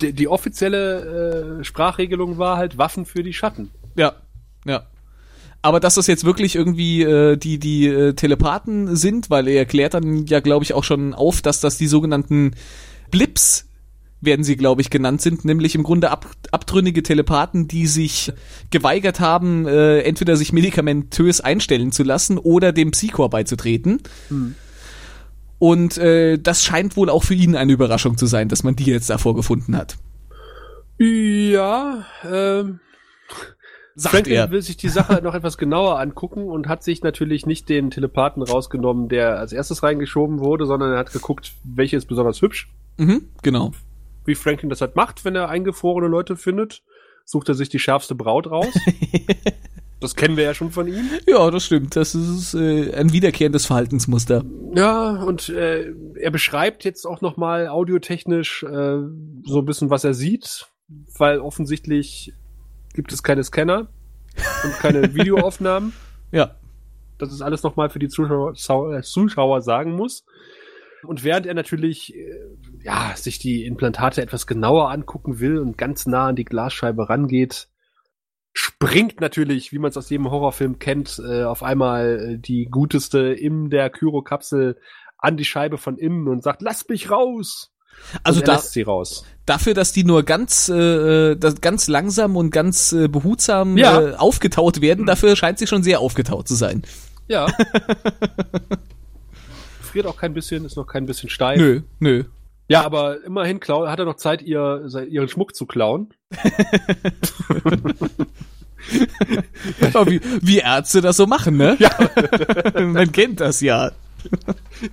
die, die offizielle äh, Sprachregelung war halt Waffen für die Schatten. ja, ja. Aber dass das jetzt wirklich irgendwie äh, die die äh, Telepathen sind, weil er erklärt dann ja, glaube ich, auch schon auf, dass das die sogenannten Blips werden sie, glaube ich, genannt sind, nämlich im Grunde ab, abtrünnige Telepathen, die sich geweigert haben, äh, entweder sich medikamentös einstellen zu lassen oder dem Psychor beizutreten. Und äh, das scheint wohl auch für ihn eine Überraschung zu sein, dass man die jetzt davor gefunden hat. Ja, ähm, Sagt Franklin er. will sich die Sache noch etwas genauer angucken und hat sich natürlich nicht den Telepathen rausgenommen, der als erstes reingeschoben wurde, sondern er hat geguckt, welche ist besonders hübsch. Mhm, genau. Wie Franklin das halt macht, wenn er eingefrorene Leute findet, sucht er sich die schärfste Braut raus. das kennen wir ja schon von ihm. Ja, das stimmt. Das ist äh, ein wiederkehrendes Verhaltensmuster. Ja, und äh, er beschreibt jetzt auch nochmal audiotechnisch äh, so ein bisschen, was er sieht, weil offensichtlich gibt es keine Scanner und keine Videoaufnahmen. Ja. Das ist alles nochmal für die Zuschauer, äh, Zuschauer sagen muss. Und während er natürlich äh, ja, sich die Implantate etwas genauer angucken will und ganz nah an die Glasscheibe rangeht, springt natürlich, wie man es aus jedem Horrorfilm kennt, äh, auf einmal die guteste in der Kyrokapsel an die Scheibe von innen und sagt, lass mich raus! Also er da, lässt sie raus. dafür, dass die nur ganz, äh, das ganz langsam und ganz äh, behutsam Ja. äh, aufgetaut werden, dafür scheint sie schon sehr aufgetaut zu sein. Ja. Friert auch kein bisschen, ist noch kein bisschen steif. Nö, nö. Ja, aber immerhin klau hat er noch Zeit, ihr, ihren Schmuck zu klauen. Wie, wie Ärzte das so machen, ne? Ja. Man kennt das ja.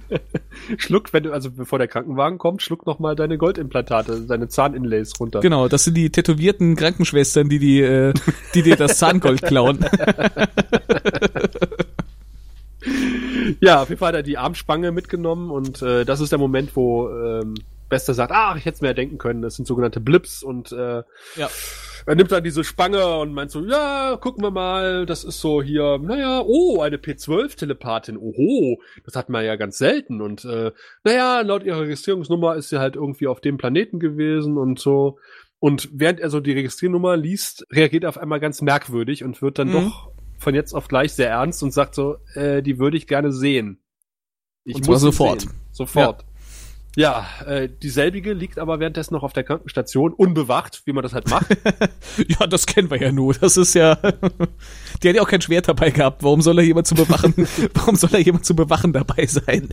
Schluck, wenn du, also bevor der Krankenwagen kommt, schluck noch mal deine Goldimplantate, deine Zahninlays runter. Genau, das sind die tätowierten Krankenschwestern, die die, äh, die dir das Zahngold klauen. Ja, auf jeden Fall hat er die Armspange mitgenommen und äh, das ist der Moment, wo ähm, Bester sagt, ach, ich hätte es mir ja denken können, das sind sogenannte Blips und äh, Ja. er nimmt dann diese Spange und meint so, ja, gucken wir mal, das ist so hier, naja, oh, eine P12-Telepathin, oho, das hat man ja ganz selten und äh, naja, laut ihrer Registrierungsnummer ist sie halt irgendwie auf dem Planeten gewesen und so. Und während er so die Registriernummer liest, reagiert er auf einmal ganz merkwürdig und wird dann Mhm. doch von jetzt auf gleich sehr ernst und sagt so, äh, die würde ich gerne sehen. Ich sie sofort. Sehen. Sofort. Ja, äh, dieselbige liegt aber währenddessen noch auf der Krankenstation, unbewacht, wie man das halt macht. Ja, das kennen wir ja nur. Das ist ja. Die hat ja auch kein Schwert dabei gehabt. Warum soll er jemand zu bewachen? Warum soll er jemand zu bewachen dabei sein?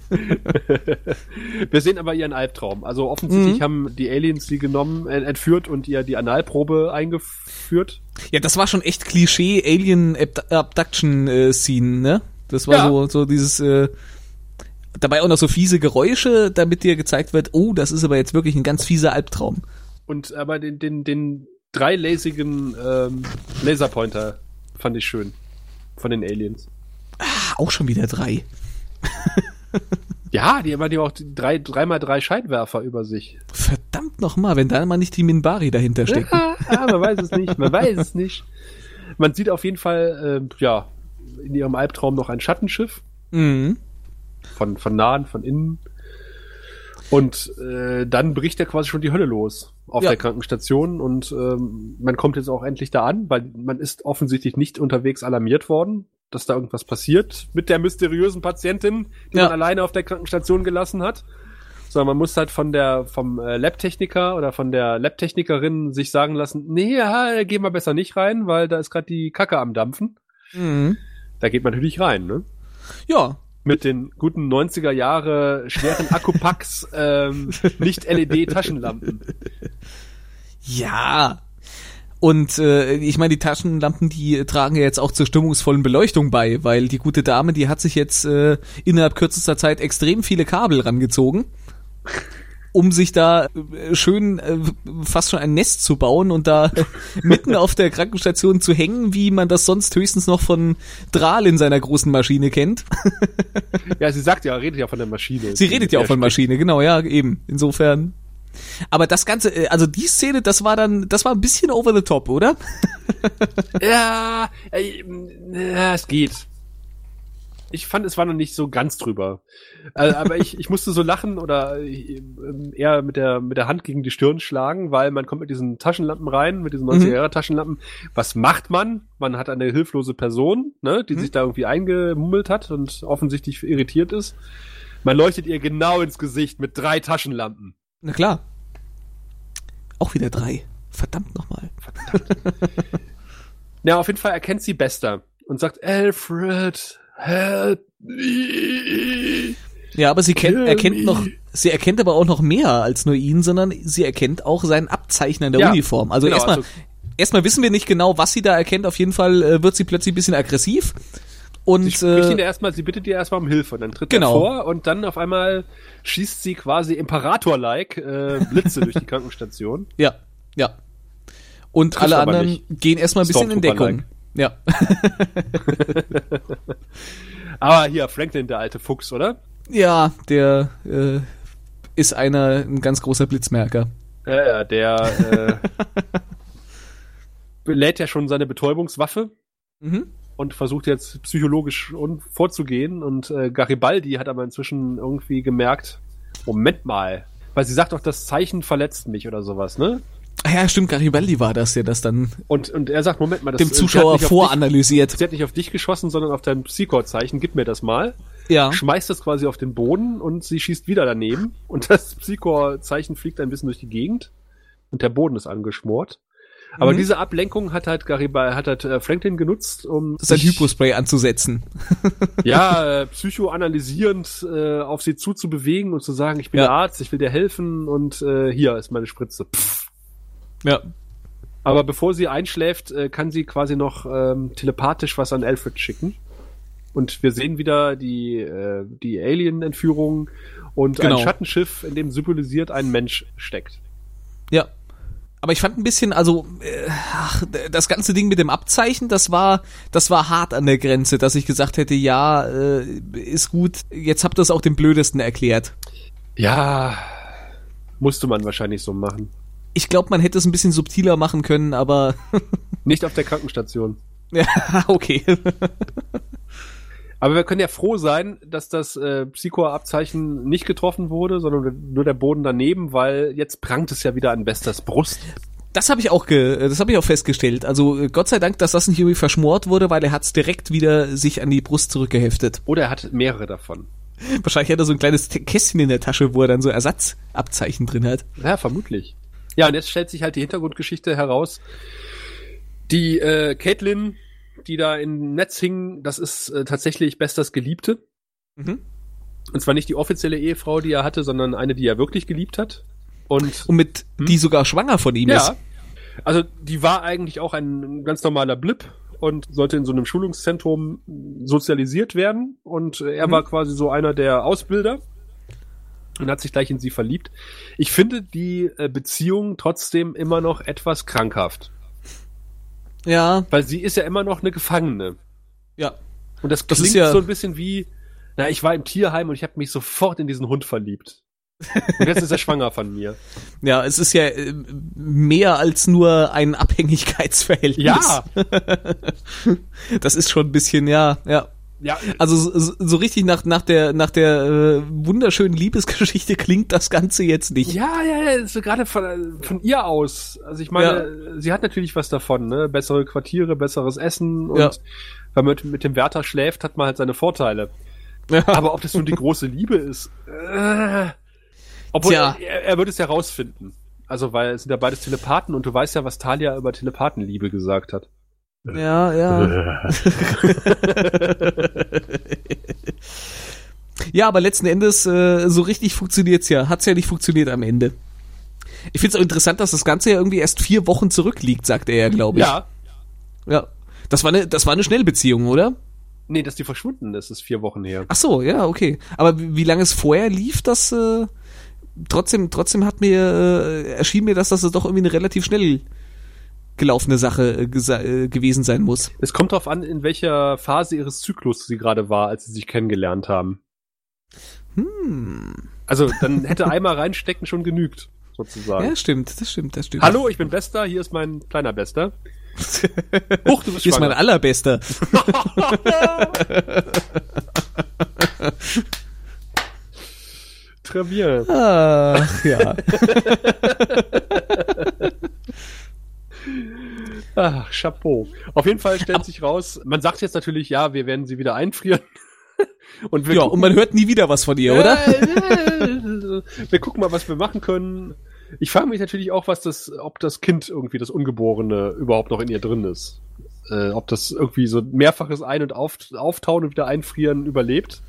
Wir sehen aber ihren Albtraum. Also offensichtlich Mhm. haben die Aliens sie genommen, äh, entführt und ihr die Analprobe eingeführt. Ja, das war schon echt Klischee Alien Abd- Abduction äh, Scene, ne? Das war Ja. so so dieses äh, dabei auch noch so fiese Geräusche, damit dir gezeigt wird, oh, das ist aber jetzt wirklich ein ganz fieser Albtraum. Und aber den, den, den dreiläsigen ähm, Laserpointer fand ich schön. Von den Aliens. Ah, auch schon wieder drei. Ja, die haben ja auch die drei, dreimal drei Scheinwerfer über sich. Verdammt nochmal, wenn da mal nicht die Minbari dahinter stecken. Ja, man weiß es nicht, man weiß es nicht. Man sieht auf jeden Fall, äh, ja, in ihrem Albtraum noch ein Schattenschiff. Mhm. Von, von nahen, von innen. Und äh, dann bricht ja quasi schon die Hölle los auf Ja. der Krankenstation und ähm, man kommt jetzt auch endlich da an, weil man ist offensichtlich nicht unterwegs alarmiert worden, dass da irgendwas passiert mit der mysteriösen Patientin, die Ja. man alleine auf der Krankenstation gelassen hat. Sondern man muss halt von der vom äh, Labtechniker oder von der Labtechnikerin sich sagen lassen, nee, ja, geh mal besser nicht rein, weil da ist gerade die Kacke am dampfen. Mhm. Da geht man natürlich rein, ne? Ja, mit den guten 90er Jahre schweren Akkupacks, ähm, nicht LED-Taschenlampen. Ja. Und äh, ich meine, die Taschenlampen, die tragen ja jetzt auch zur stimmungsvollen Beleuchtung bei, weil die gute Dame, die hat sich jetzt äh, innerhalb kürzester Zeit extrem viele Kabel rangezogen, um sich da äh, schön äh, fast schon ein Nest zu bauen und da mitten auf der Krankenstation zu hängen, wie man das sonst höchstens noch von Drahl in seiner großen Maschine kennt. Ja, sie sagt ja, redet ja von der Maschine. Sie redet ja auch von Der Maschine, genau, ja, eben. Insofern. Aber das Ganze, äh, also die Szene, das war dann, das war ein bisschen over the top, oder? Ja, äh, ja, es geht. Ich fand, es war noch nicht so ganz drüber. Äh, aber ich, ich musste so lachen oder äh, eher mit der, mit der Hand gegen die Stirn schlagen, weil man kommt mit diesen Taschenlampen rein, mit diesen 90er-Jahre-Taschenlampen. Was macht man? Man hat eine hilflose Person, ne, die sich da irgendwie eingemummelt hat und offensichtlich irritiert ist. Man leuchtet ihr genau ins Gesicht mit drei Taschenlampen. Na klar. Auch wieder drei. Verdammt nochmal. Ja, auf jeden Fall erkennt sie Bester und sagt, Alfred, help me. Ja, aber sie kennt, erkennt noch, sie erkennt aber auch noch mehr als nur ihn, sondern sie erkennt auch sein Abzeichen an der Ja, Uniform. Also genau, erstmal, also- erstmal wissen wir nicht genau, was sie da erkennt. Auf jeden Fall äh, wird sie plötzlich ein bisschen aggressiv. Und Sie äh, erstmal, sie bittet ihr erstmal um Hilfe und dann tritt Genau. er vor und dann auf einmal schießt sie quasi Imperator-like äh, Blitze durch die Krankenstation. ja, ja. Und Trifft alle anderen nicht. gehen erstmal ein bisschen in Deckung. Stormtrooper-like. Ja. Aber hier, Franklin, der alte Fuchs, oder? Ja, der äh, ist einer, ein ganz großer Blitzmerker. Ja, ja, der äh, lädt ja schon seine Betäubungswaffe Mhm. und versucht jetzt psychologisch vorzugehen. Und äh, Garibaldi hat aber inzwischen irgendwie gemerkt, Moment mal, weil sie sagt doch, das Zeichen verletzt mich oder sowas, ne? Ah ja, stimmt, Garibaldi war das, der das dann Und, und er sagt, Moment mal, das dem äh, Zuschauer sie auf dich- voranalysiert. Sie hat nicht auf dich geschossen, sondern auf dein Psychor-Zeichen. Gib mir das mal. Ja. Schmeißt das quasi auf den Boden und sie schießt wieder daneben. Und das Psychor-Zeichen fliegt ein bisschen durch die Gegend. Und der Boden ist angeschmort. Aber Mhm. diese Ablenkung hat halt Garibaldi, hat halt äh, Franklin genutzt, um sein Hypospray anzusetzen. ja, äh, psychoanalysierend äh, auf sie zuzubewegen und zu sagen, ich bin Ja. der Arzt, ich will dir helfen und äh, hier ist meine Spritze. Pff. Ja. Aber bevor sie einschläft, äh, kann sie quasi noch ähm, telepathisch was an Alfred schicken. Und wir sehen wieder die, äh, die Alien-Entführung und Genau. ein Schattenschiff, in dem symbolisiert ein Mensch steckt. Ja. Aber ich fand ein bisschen, also äh, ach, das ganze Ding mit dem Abzeichen, das war, das war hart an der Grenze, dass ich gesagt hätte, ja, äh, ist gut. Jetzt habt ihr es auch dem Blödesten erklärt. Ja, musste man wahrscheinlich so machen. Ich glaube, man hätte es ein bisschen subtiler machen können, aber Nicht auf der Krankenstation. ja, okay. Aber wir können ja froh sein, dass das äh, Psycho-Abzeichen nicht getroffen wurde, sondern nur der Boden daneben, weil jetzt prangt es ja wieder an Besters Brust. Das habe ich auch, ge das habe ich auch festgestellt. Also äh, Gott sei Dank, dass das nicht irgendwie verschmort wurde, weil er hat's direkt wieder sich an die Brust zurückgeheftet. Oder er hat mehrere davon. Wahrscheinlich hat er so ein kleines Kästchen in der Tasche, wo er dann so Ersatzabzeichen drin hat. Ja, vermutlich. Ja, und jetzt stellt sich halt die Hintergrundgeschichte heraus. Die äh, Caitlin, die da im Netz hing, das ist äh, tatsächlich Besters Geliebte. Mhm. Und zwar nicht die offizielle Ehefrau, die er hatte, sondern eine, die er wirklich geliebt hat. Und Und mit die sogar schwanger von ihm ja, ist. also die war eigentlich auch ein ganz normaler Blip und sollte in so einem Schulungszentrum sozialisiert werden. Und äh, er Mhm. war quasi so einer der Ausbilder und hat sich gleich in sie verliebt. Ich finde die äh, Beziehung trotzdem immer noch etwas krankhaft, Ja, weil sie ist ja immer noch eine Gefangene. ja. Und das Das klingt ist ja- so ein bisschen wie, na, ich war im Tierheim und ich habe mich sofort in diesen Hund verliebt. Und jetzt ist er schwanger von mir. Ja, es ist ja äh, mehr als nur ein Abhängigkeitsverhältnis. Ja, Das ist schon ein bisschen, ja, ja. Ja, Also so, so richtig nach, nach der, nach der äh, wunderschönen Liebesgeschichte klingt das Ganze jetzt nicht. Ja, ja, ja, so gerade von, von ihr aus. Also ich meine, sie hat natürlich was davon, ne? Bessere Quartiere, besseres Essen und Ja. wenn man mit, mit dem Wärter schläft, hat man halt seine Vorteile. Ja. Aber ob das nun die große Liebe ist, äh, obwohl Tja. er, er wird es ja rausfinden. Also weil es sind ja beides Telepathen und du weißt ja, was Talia über Telepathenliebe gesagt hat. Ja, ja. Ja, aber letzten Endes, äh, so richtig funktioniert's ja. Hat's ja nicht funktioniert am Ende. Ich find's auch interessant, dass das Ganze ja irgendwie erst vier Wochen zurückliegt, sagt er ja, glaube ich. Ja. ja. Das war eine, das war eine Schnellbeziehung, oder? Nee, dass die verschwunden ist, ist vier Wochen her. Ach so, ja, okay. Aber wie, wie lange es vorher lief, das äh, trotzdem, trotzdem hat mir äh, erschien mir, dass das doch irgendwie eine relativ schnell gelaufene Sache äh, äh, gewesen sein muss. Es kommt darauf an, in welcher Phase ihres Zyklus sie gerade war, als sie sich kennengelernt haben. Hm. Also dann hätte einmal reinstecken schon genügt, sozusagen. Ja, stimmt, das stimmt, das stimmt. Hallo, ich bin Bester, hier ist mein kleiner Bester. Huch, du bist Hier ist mein schwanger. allerbester. Très bien. Ach ja. Ach, Chapeau. Auf jeden Fall stellt sich raus, man sagt jetzt natürlich, ja, wir werden sie wieder einfrieren. Und ja, gucken- und man hört nie wieder was von ihr, oder? wir gucken mal, was wir machen können. Ich frage mich natürlich auch, was das, ob das Kind irgendwie, das Ungeborene, überhaupt noch in ihr drin ist. Äh, ob das irgendwie so mehrfaches Ein- und auf, Auftauen und wieder Einfrieren überlebt.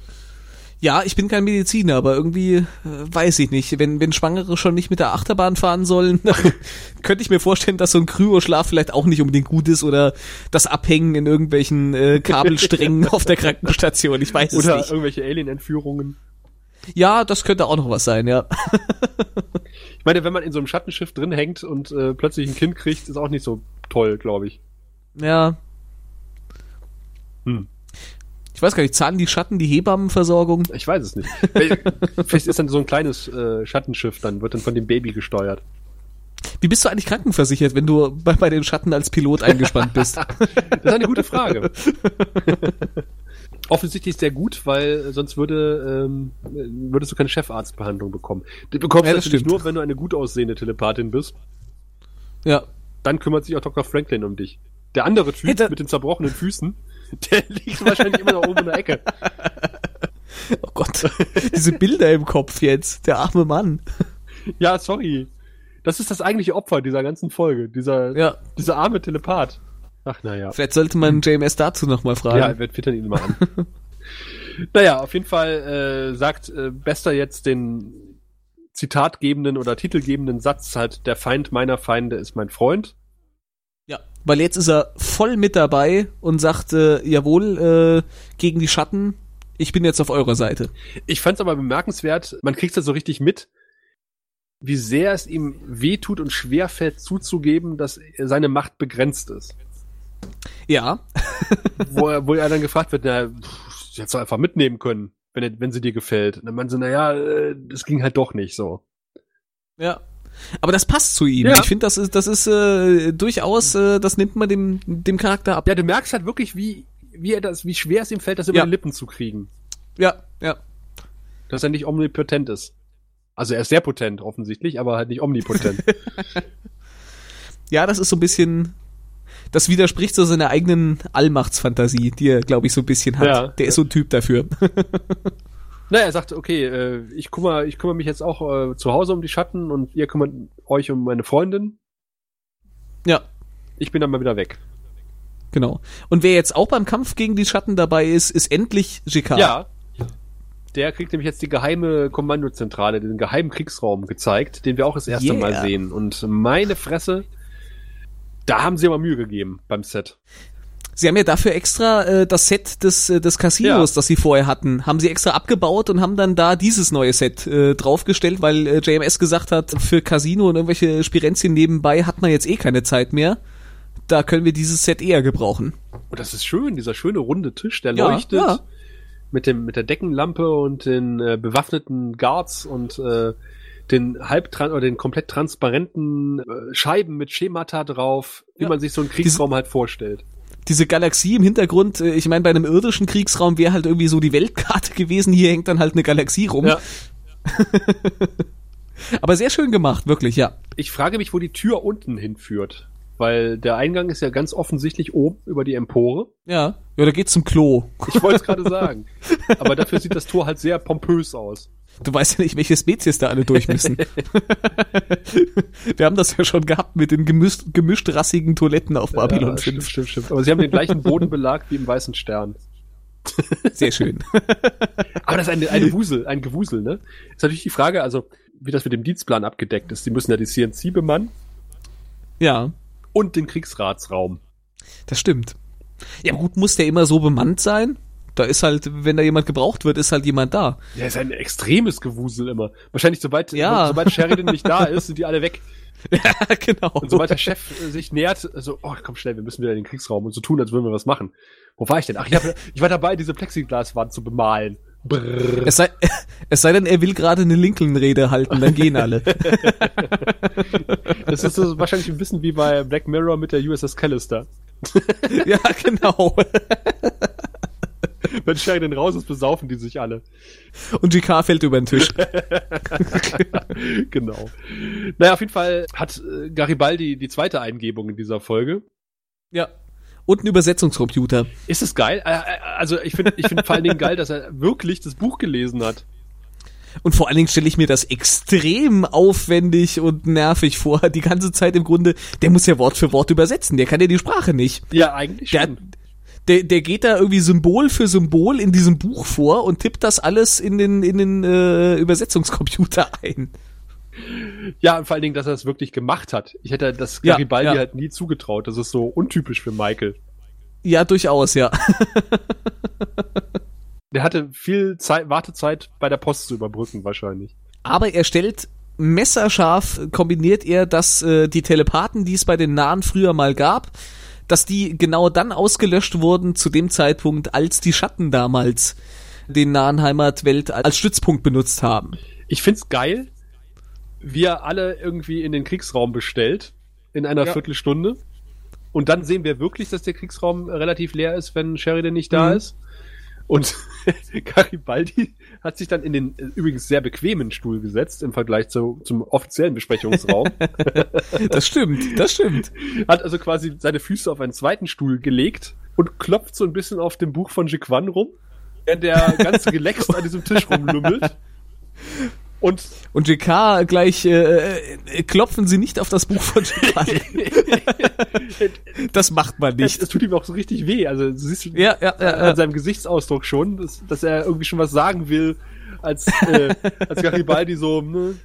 Ja, ich bin kein Mediziner, aber irgendwie äh, weiß ich nicht. Wenn, wenn Schwangere schon nicht mit der Achterbahn fahren sollen, könnte ich mir vorstellen, dass so ein Kryoschlaf vielleicht auch nicht unbedingt gut ist oder das Abhängen in irgendwelchen äh, Kabelsträngen auf der Krankenstation. Ich weiß es Oder nicht. irgendwelche Alien-Entführungen. Ja, das könnte auch noch was sein, ja. Ich meine, wenn man in so einem Schattenschiff drin hängt und äh, plötzlich ein Kind kriegt, ist auch nicht so toll, glaube ich. Ja. Hm. Ich weiß gar nicht, zahlen die Schatten die Hebammenversorgung? Ich weiß es nicht. Vielleicht ist dann so ein kleines äh, Schattenschiff, dann wird dann von dem Baby gesteuert. Wie bist du eigentlich krankenversichert, wenn du bei, bei den Schatten als Pilot eingespannt bist? Das ist eine gute Frage. Offensichtlich sehr gut, weil sonst würde, ähm, würdest du keine Chefarztbehandlung bekommen. Die bekommst Ja, du das natürlich stimmt. nur, wenn du eine gut aussehende Telepathin bist. ja. Dann kümmert sich auch Dr. Franklin um dich. Der andere Typ Hätte- mit den zerbrochenen Füßen, der liegt wahrscheinlich immer noch oben in der Ecke. Oh Gott. Diese Bilder im Kopf jetzt. Der arme Mann. Ja, sorry. Das ist das eigentliche Opfer dieser ganzen Folge. Dieser, Ja. dieser arme Telepath. Ach, naja. Vielleicht sollte man JMS dazu nochmal fragen. Ja, wir twittern ihn mal an. naja, auf jeden Fall äh, sagt äh, Bester jetzt den zitatgebenden oder titelgebenden Satz halt, der Feind meiner Feinde ist mein Freund. Weil jetzt ist er voll mit dabei und sagt, äh, jawohl, äh, gegen die Schatten, ich bin jetzt auf eurer Seite. Ich fand es aber bemerkenswert, man kriegt ja so richtig mit, wie sehr es ihm wehtut und schwerfällt zuzugeben, dass seine Macht begrenzt ist. Ja, wo, er, wo er dann gefragt wird, na, pff, sie hättest doch einfach mitnehmen können, wenn, wenn sie dir gefällt. Und dann meinen sie, naja, äh, das ging halt doch nicht so. ja. Aber das passt zu ihm. Ja. Ich finde, das ist, das ist äh, durchaus, äh, das nimmt man dem, dem Charakter ab. Ja, du merkst halt wirklich, wie, wie er das, wie schwer es ihm fällt, das über Ja. die Lippen zu kriegen. Ja, ja. Dass er nicht omnipotent ist. Also er ist sehr potent, offensichtlich, aber halt nicht omnipotent. Ja, das ist so ein bisschen, das widerspricht so seiner eigenen Allmachtsfantasie, die er, glaube ich, so ein bisschen hat. Ja. Der ist so ein Typ dafür. Na, er sagte, okay, äh, ich kümmere, ich kümmere mich jetzt auch äh, zu Hause um die Schatten und ihr kümmert euch um meine Freundin. Ja, Ich bin dann mal wieder weg. genau. Und wer jetzt auch beim Kampf gegen die Schatten dabei ist, ist endlich JK. Ja. Der kriegt nämlich jetzt die geheime Kommandozentrale, den geheimen Kriegsraum gezeigt, den wir auch das erste Yeah. Mal sehen. Und meine Fresse, da haben sie aber Mühe gegeben beim Set. Sie haben ja dafür extra äh, das Set des, äh, des Casinos, Ja. das sie vorher hatten, haben sie extra abgebaut und haben dann da dieses neue Set äh, draufgestellt, weil äh, JMS gesagt hat, für Casino und irgendwelche Spirenzien nebenbei hat man jetzt eh keine Zeit mehr. Da können wir dieses Set eher gebrauchen. Und das ist schön, dieser schöne runde Tisch, der Ja, leuchtet ja. mit dem mit der Deckenlampe und den äh, bewaffneten Guards und äh, den halbtran oder den komplett transparenten äh, Scheiben mit Schemata drauf, wie Ja. man sich so einen Kriegsraum halt vorstellt. Diese Galaxie im Hintergrund, äh, ich meine, bei einem irdischen Kriegsraum wäre halt irgendwie so die Weltkarte gewesen, hier hängt dann halt eine Galaxie rum. Ja. Aber sehr schön gemacht, wirklich, ja. Ich frage mich, wo die Tür unten hinführt, weil der Eingang ist ja ganz offensichtlich oben über die Empore. Ja, ja da geht's zum Klo. Ich wollte es gerade sagen. Aber dafür sieht das Tor halt sehr pompös aus. Du weißt ja nicht, welche Spezies da alle durch müssen. Wir haben das ja schon gehabt mit den gemischt, gemischt-rassigen Toiletten auf Babylon ja, 5. stimmt, stimmt, stimmt. Aber sie haben den gleichen Bodenbelag wie im Weißen Stern. Sehr schön. Aber das ist eine, eine Wusel, ein Gewusel, ne? Ist natürlich die Frage, also, wie das mit dem Dienstplan abgedeckt ist. Die müssen ja die CNC bemannen Ja, und den Kriegsratsraum. das stimmt. Ja, gut, muss der immer so bemannt sein? Da ist halt, wenn da jemand gebraucht wird, ist halt jemand da. Ja, ist ein extremes Gewusel immer. Wahrscheinlich, sobald, Ja. sobald Sheridan nicht da ist, sind die alle weg. Ja, genau. Und sobald der Chef äh, sich nähert, so, oh, komm schnell, wir müssen wieder in den Kriegsraum und so tun, als würden wir was machen. Wo war ich denn? Ach, ich, hab, ich war dabei, diese Plexiglaswand zu bemalen. Brrr. Es sei, es sei denn, er will gerade eine Lincoln-Rede halten, dann gehen alle. Das ist so wahrscheinlich ein bisschen wie bei Black Mirror mit der USS Callister. ja, genau. Wenn Sheridan raus ist, besaufen die sich alle. Und GK fällt über den Tisch. genau. Naja, auf jeden Fall hat äh, Garibaldi die zweite Eingebung in dieser Folge. Ja. Und ein Übersetzungscomputer. Ist es geil? Äh, äh, Also ich finde ich finde vor allen Dingen geil, dass er wirklich das Buch gelesen hat. Und vor allen Dingen stelle ich mir das extrem aufwendig und nervig vor. Die ganze Zeit im Grunde, der muss ja Wort für Wort übersetzen. Der kann ja die Sprache nicht. Ja, eigentlich Der, der, der geht da irgendwie Symbol für Symbol in diesem Buch vor und tippt das alles in den, in den äh, Übersetzungscomputer ein. Ja, und vor allen Dingen, dass er es wirklich gemacht hat. Ich hätte das Ja, Garibaldi ja. halt nie zugetraut. Das ist so untypisch für Michael. Ja, durchaus, ja. Der hatte viel Zeit, Wartezeit bei der Post zu überbrücken, wahrscheinlich. Aber er stellt messerscharf, kombiniert er, dass äh, die Telepathen, die es bei den Nahen früher mal gab, dass die genau dann ausgelöscht wurden zu dem Zeitpunkt, als die Schatten damals den nahen Heimatwelt als Stützpunkt benutzt haben. Ich find's geil, wie er alle irgendwie in den Kriegsraum bestellt, in einer Ja. Viertelstunde. Und dann sehen wir wirklich, dass der Kriegsraum relativ leer ist, wenn Sheridan nicht da Mhm. ist. Und Garibaldi hat sich dann in den äh, übrigens sehr bequemen Stuhl gesetzt im Vergleich zu, zum offiziellen Besprechungsraum. Das stimmt, das stimmt. hat also quasi seine Füße auf einen zweiten Stuhl gelegt und klopft so ein bisschen auf dem Buch von Jiquan rum, während der ganz gelext an diesem Tisch rumlümmelt. Und Und JK gleich äh, äh, klopfen Sie nicht auf das Buch von JK. das macht man nicht. es tut ihm auch so richtig weh. Also du siehst Ja, ja, ja, an seinem Gesichtsausdruck schon, dass, dass er irgendwie schon was sagen will, als, äh, als Garibaldi so ne,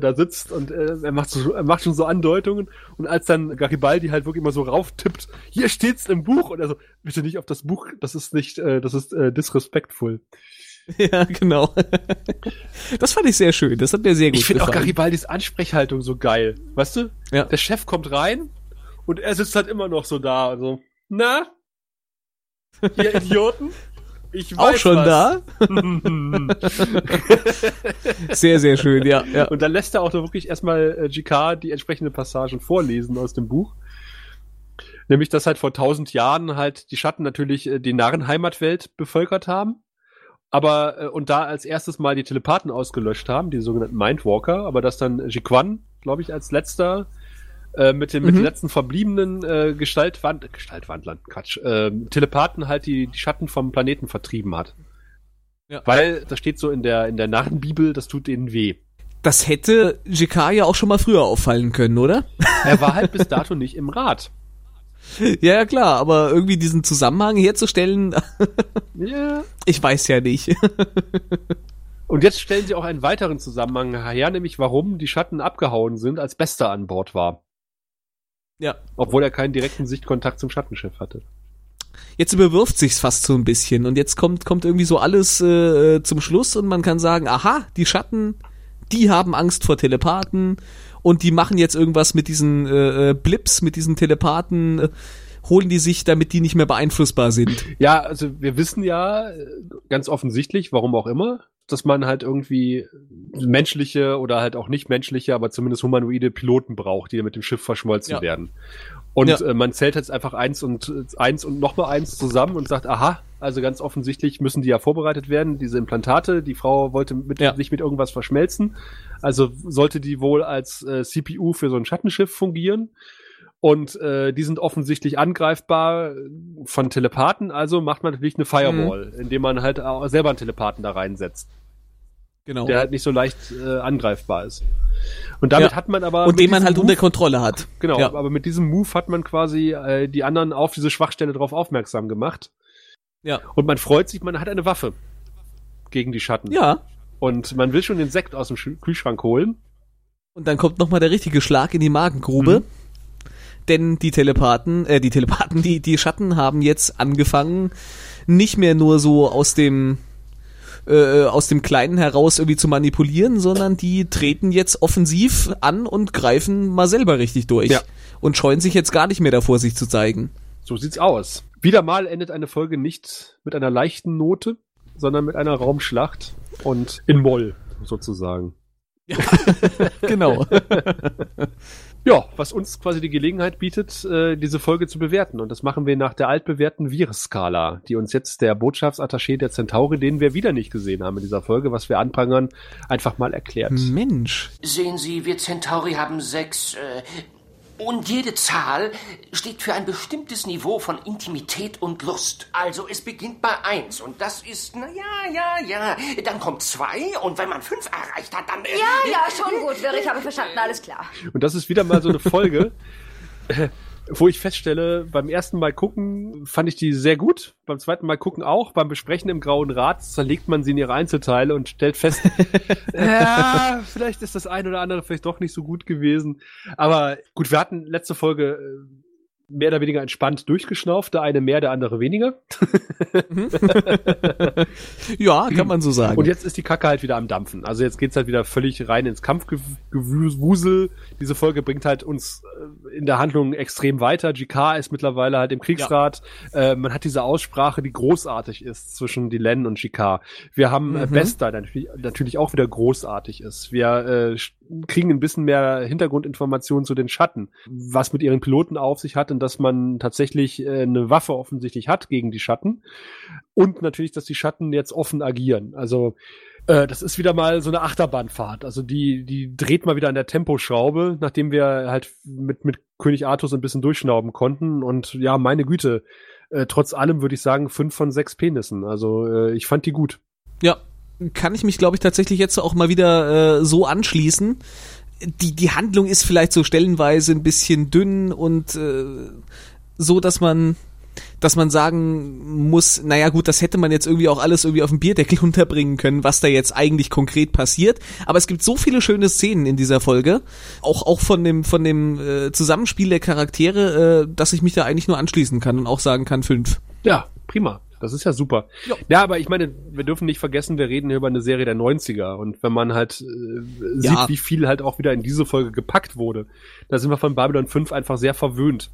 da sitzt und äh, er macht so, er macht schon so Andeutungen und als dann Garibaldi halt wirklich immer so rauftippt, hier steht's im Buch und er so, bitte nicht auf das Buch, das ist nicht, äh, das ist äh, disrespectful. Ja, genau. Das fand ich sehr schön. Das hat mir sehr gut Ich finde auch gefallen. Garibaldis Ansprechhaltung so geil, weißt du? Ja. Der Chef kommt rein und er sitzt halt immer noch so da, also, na? Ihr Idioten? Ich weiß Auch schon was. da? Sehr, sehr schön, ja. ja. Und dann lässt er auch wirklich erstmal äh, GK die entsprechenden Passagen vorlesen aus dem Buch. Nämlich, dass halt vor tausend Jahren halt die Schatten natürlich äh, die Narrenheimatwelt bevölkert haben. Aber, äh, und da als erstes mal die Telepathen ausgelöscht haben, die sogenannten Mindwalker, aber dass dann Jiquan, glaube ich, als letzter äh, mit den, mit Mhm. den letzten verbliebenen äh, Gestaltwand Gestaltwandlern, Quatsch, äh, Telepathen halt die, die Schatten vom Planeten vertrieben hat. Ja. Weil das steht so in der, in der Narrenbibel, das tut denen weh. Das hätte JK ja auch schon mal früher auffallen können, oder? Er war halt bis dato nicht im Rat. Ja, ja, klar, aber irgendwie diesen Zusammenhang herzustellen, Ja. ich weiß ja nicht. Und jetzt stellen sie auch einen weiteren Zusammenhang her, nämlich warum die Schatten abgehauen sind, als Bester an Bord war. Ja. Obwohl er keinen direkten Sichtkontakt zum Schattenschiff hatte. Jetzt überwirft sich's fast so ein bisschen und jetzt kommt kommt irgendwie so alles äh, zum Schluss und man kann sagen, aha, die Schatten, die haben Angst vor Telepathen und die machen jetzt irgendwas mit diesen äh, äh, Blips, mit diesen Telepathen, äh, holen die sich, damit die nicht mehr beeinflussbar sind. Ja, also wir wissen ja äh, ganz offensichtlich, warum auch immer, dass man halt irgendwie menschliche oder halt auch nicht menschliche, aber zumindest humanoide Piloten braucht, die mit dem Schiff verschmolzen Ja. werden. Und Ja. äh, man zählt jetzt einfach eins und äh, eins und nochmal eins zusammen und sagt, aha, also ganz offensichtlich müssen die ja vorbereitet werden, diese Implantate. Die Frau wollte mit, Ja. sich mit irgendwas verschmelzen. Also sollte die wohl als äh, CPU für so ein Schattenschiff fungieren. Und äh, die sind offensichtlich angreifbar von Telepathen, also macht man natürlich eine Firewall, Mhm. indem man halt auch selber einen Telepathen da reinsetzt, Genau. der halt nicht so leicht äh, angreifbar ist. Und damit Ja. hat man aber. und den man halt Move, unter Kontrolle hat. Genau, Ja. aber mit diesem Move hat man quasi äh, die anderen auf diese Schwachstelle drauf aufmerksam gemacht. Ja. Und man freut sich, man hat eine Waffe gegen die Schatten. Ja. Und man will schon den Sekt aus dem Sch- Kühlschrank holen. Und dann kommt nochmal der richtige Schlag in die Magengrube. Mhm. Denn die Telepathen, äh, die Telepathen, die, die Schatten haben jetzt angefangen, nicht mehr nur so aus dem, äh, aus dem Kleinen heraus irgendwie zu manipulieren, sondern die treten jetzt offensiv an und greifen mal selber richtig durch. Ja. Und scheuen sich jetzt gar nicht mehr davor, sich zu zeigen. So sieht's aus. Wieder mal endet eine Folge nicht mit einer leichten Note, sondern mit einer Raumschlacht und in Moll sozusagen. Genau. Ja, was uns quasi die Gelegenheit bietet, äh, diese Folge zu bewerten. Und das machen wir nach der altbewährten Virus-Skala, die uns jetzt der Botschaftsattaché der Centauri, den wir wieder nicht gesehen haben in dieser Folge, was wir anprangern, einfach mal erklärt. Mensch. Sehen Sie, wir Centauri haben sechs. Äh, und jede Zahl steht für ein bestimmtes Niveau von Intimität und Lust. Also es beginnt bei eins und das ist, na ja, ja, ja. Dann kommt zwei und wenn man fünf erreicht hat, dann. Äh, Ja, ja, schon gut, Wirr, ich habe verstanden, alles klar. Und das ist wieder mal so eine Folge, wo ich feststelle, beim ersten Mal gucken fand ich die sehr gut, beim zweiten Mal gucken auch, beim Besprechen im Grauen Rat zerlegt man sie in ihre Einzelteile und stellt fest, ja, vielleicht ist das ein oder andere vielleicht doch nicht so gut gewesen. Aber gut, wir hatten letzte Folge äh, mehr oder weniger entspannt durchgeschnauft, der eine mehr, der andere weniger. Ja, kann man so sagen. Und jetzt ist die Kacke halt wieder am Dampfen. Also jetzt geht's halt wieder völlig rein ins Kampfgewusel. Diese Folge bringt halt uns äh, in der Handlung extrem weiter. GK ist mittlerweile halt im Kriegsrat. Äh, man hat diese Aussprache, die großartig ist zwischen Dylan und GK. Wir haben äh, Mhm. Bester, der natürlich, auch wieder großartig ist. Wir äh, kriegen ein bisschen mehr Hintergrundinformationen zu den Schatten, was mit ihren Piloten auf sich hat und dass man tatsächlich äh, eine Waffe offensichtlich hat gegen die Schatten. Und natürlich, dass die Schatten jetzt offen agieren. Also äh, das ist wieder mal so eine Achterbahnfahrt. Also die, die dreht mal wieder an der Temposchraube, nachdem wir halt mit, mit König Artus ein bisschen durchschnauben konnten. Und ja, meine Güte, äh, trotz allem würde ich sagen, fünf von sechs Penissen. Also äh, ich fand die gut. Ja, kann ich mich, glaube ich, tatsächlich jetzt auch mal wieder äh, so anschließen. Die, die Handlung ist vielleicht so stellenweise ein bisschen dünn und äh, so, dass man dass man sagen muss, naja gut, das hätte man jetzt irgendwie auch alles irgendwie auf dem Bierdeckel unterbringen können, was da jetzt eigentlich konkret passiert. Aber es gibt so viele schöne Szenen in dieser Folge, auch, auch von dem, von dem äh, Zusammenspiel der Charaktere, äh, dass ich mich da eigentlich nur anschließen kann und auch sagen kann, fünf. Ja, prima. Das ist ja super. Ja. Ja, aber ich meine, wir dürfen nicht vergessen, wir reden hier über eine Serie der 90er. Und wenn man halt äh, sieht, Ja. wie viel halt auch wieder in diese Folge gepackt wurde, da sind wir von Babylon 5 einfach sehr verwöhnt.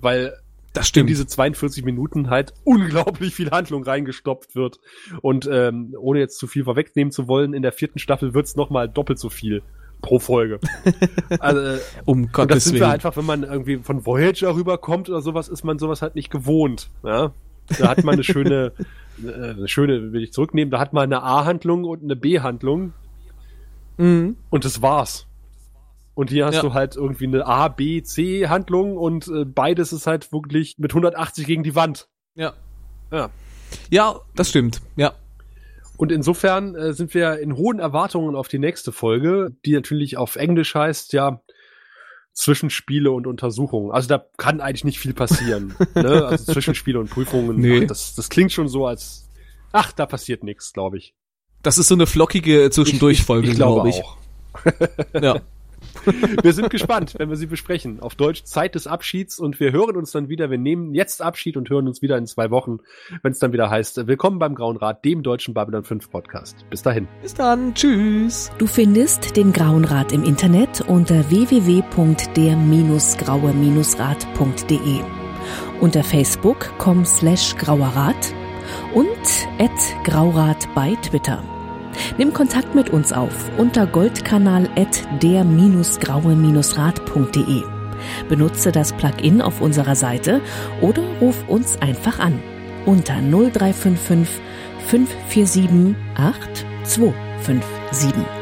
Weil Das in stimmt. diese 42 Minuten halt unglaublich viel Handlung reingestopft wird. Und ähm, ohne jetzt zu viel vorwegnehmen zu wollen, in der vierten Staffel wird's noch mal doppelt so viel pro Folge. also, äh, um und das Gottes sind wir Willen. einfach, wenn man irgendwie von Voyager rüberkommt oder sowas, ist man sowas halt nicht gewohnt. Ja? Da hat man eine schöne, äh, eine schöne, will ich zurücknehmen, da hat man eine A-Handlung und eine B-Handlung Mhm. und das war's. Und hier hast Ja. du halt irgendwie eine A, B, C Handlung und äh, beides ist halt wirklich mit 180 gegen die Wand. Ja. Ja. Ja, das stimmt. Ja. Und insofern äh, sind wir in hohen Erwartungen auf die nächste Folge, die natürlich auf Englisch heißt, ja, Zwischenspiele und Untersuchungen. Also da kann eigentlich nicht viel passieren. ne? Also Zwischenspiele und Prüfungen, Nee. ach, das, das klingt schon so, als ach, da passiert nichts, glaube ich. Das ist so eine flockige Zwischendurchfolge, ich glaube glaube ich. auch. Ja. Wir sind gespannt, wenn wir sie besprechen. Auf Deutsch Zeit des Abschieds und wir hören uns dann wieder. Wir nehmen jetzt Abschied und hören uns wieder in zwei Wochen, wenn es dann wieder heißt, willkommen beim Grauen Rat, dem deutschen Babylon 5 Podcast. Bis dahin. Bis dann. Tschüss. Du findest den Grauen Rat im Internet unter www.der-graue-rat.de, unter facebook.com slash grauerrat und at graurat bei Twitter. Nimm Kontakt mit uns auf unter goldkanal at der-graue-rat.de. Benutze das Plugin auf unserer Seite oder ruf uns einfach an unter 0355 547 8257.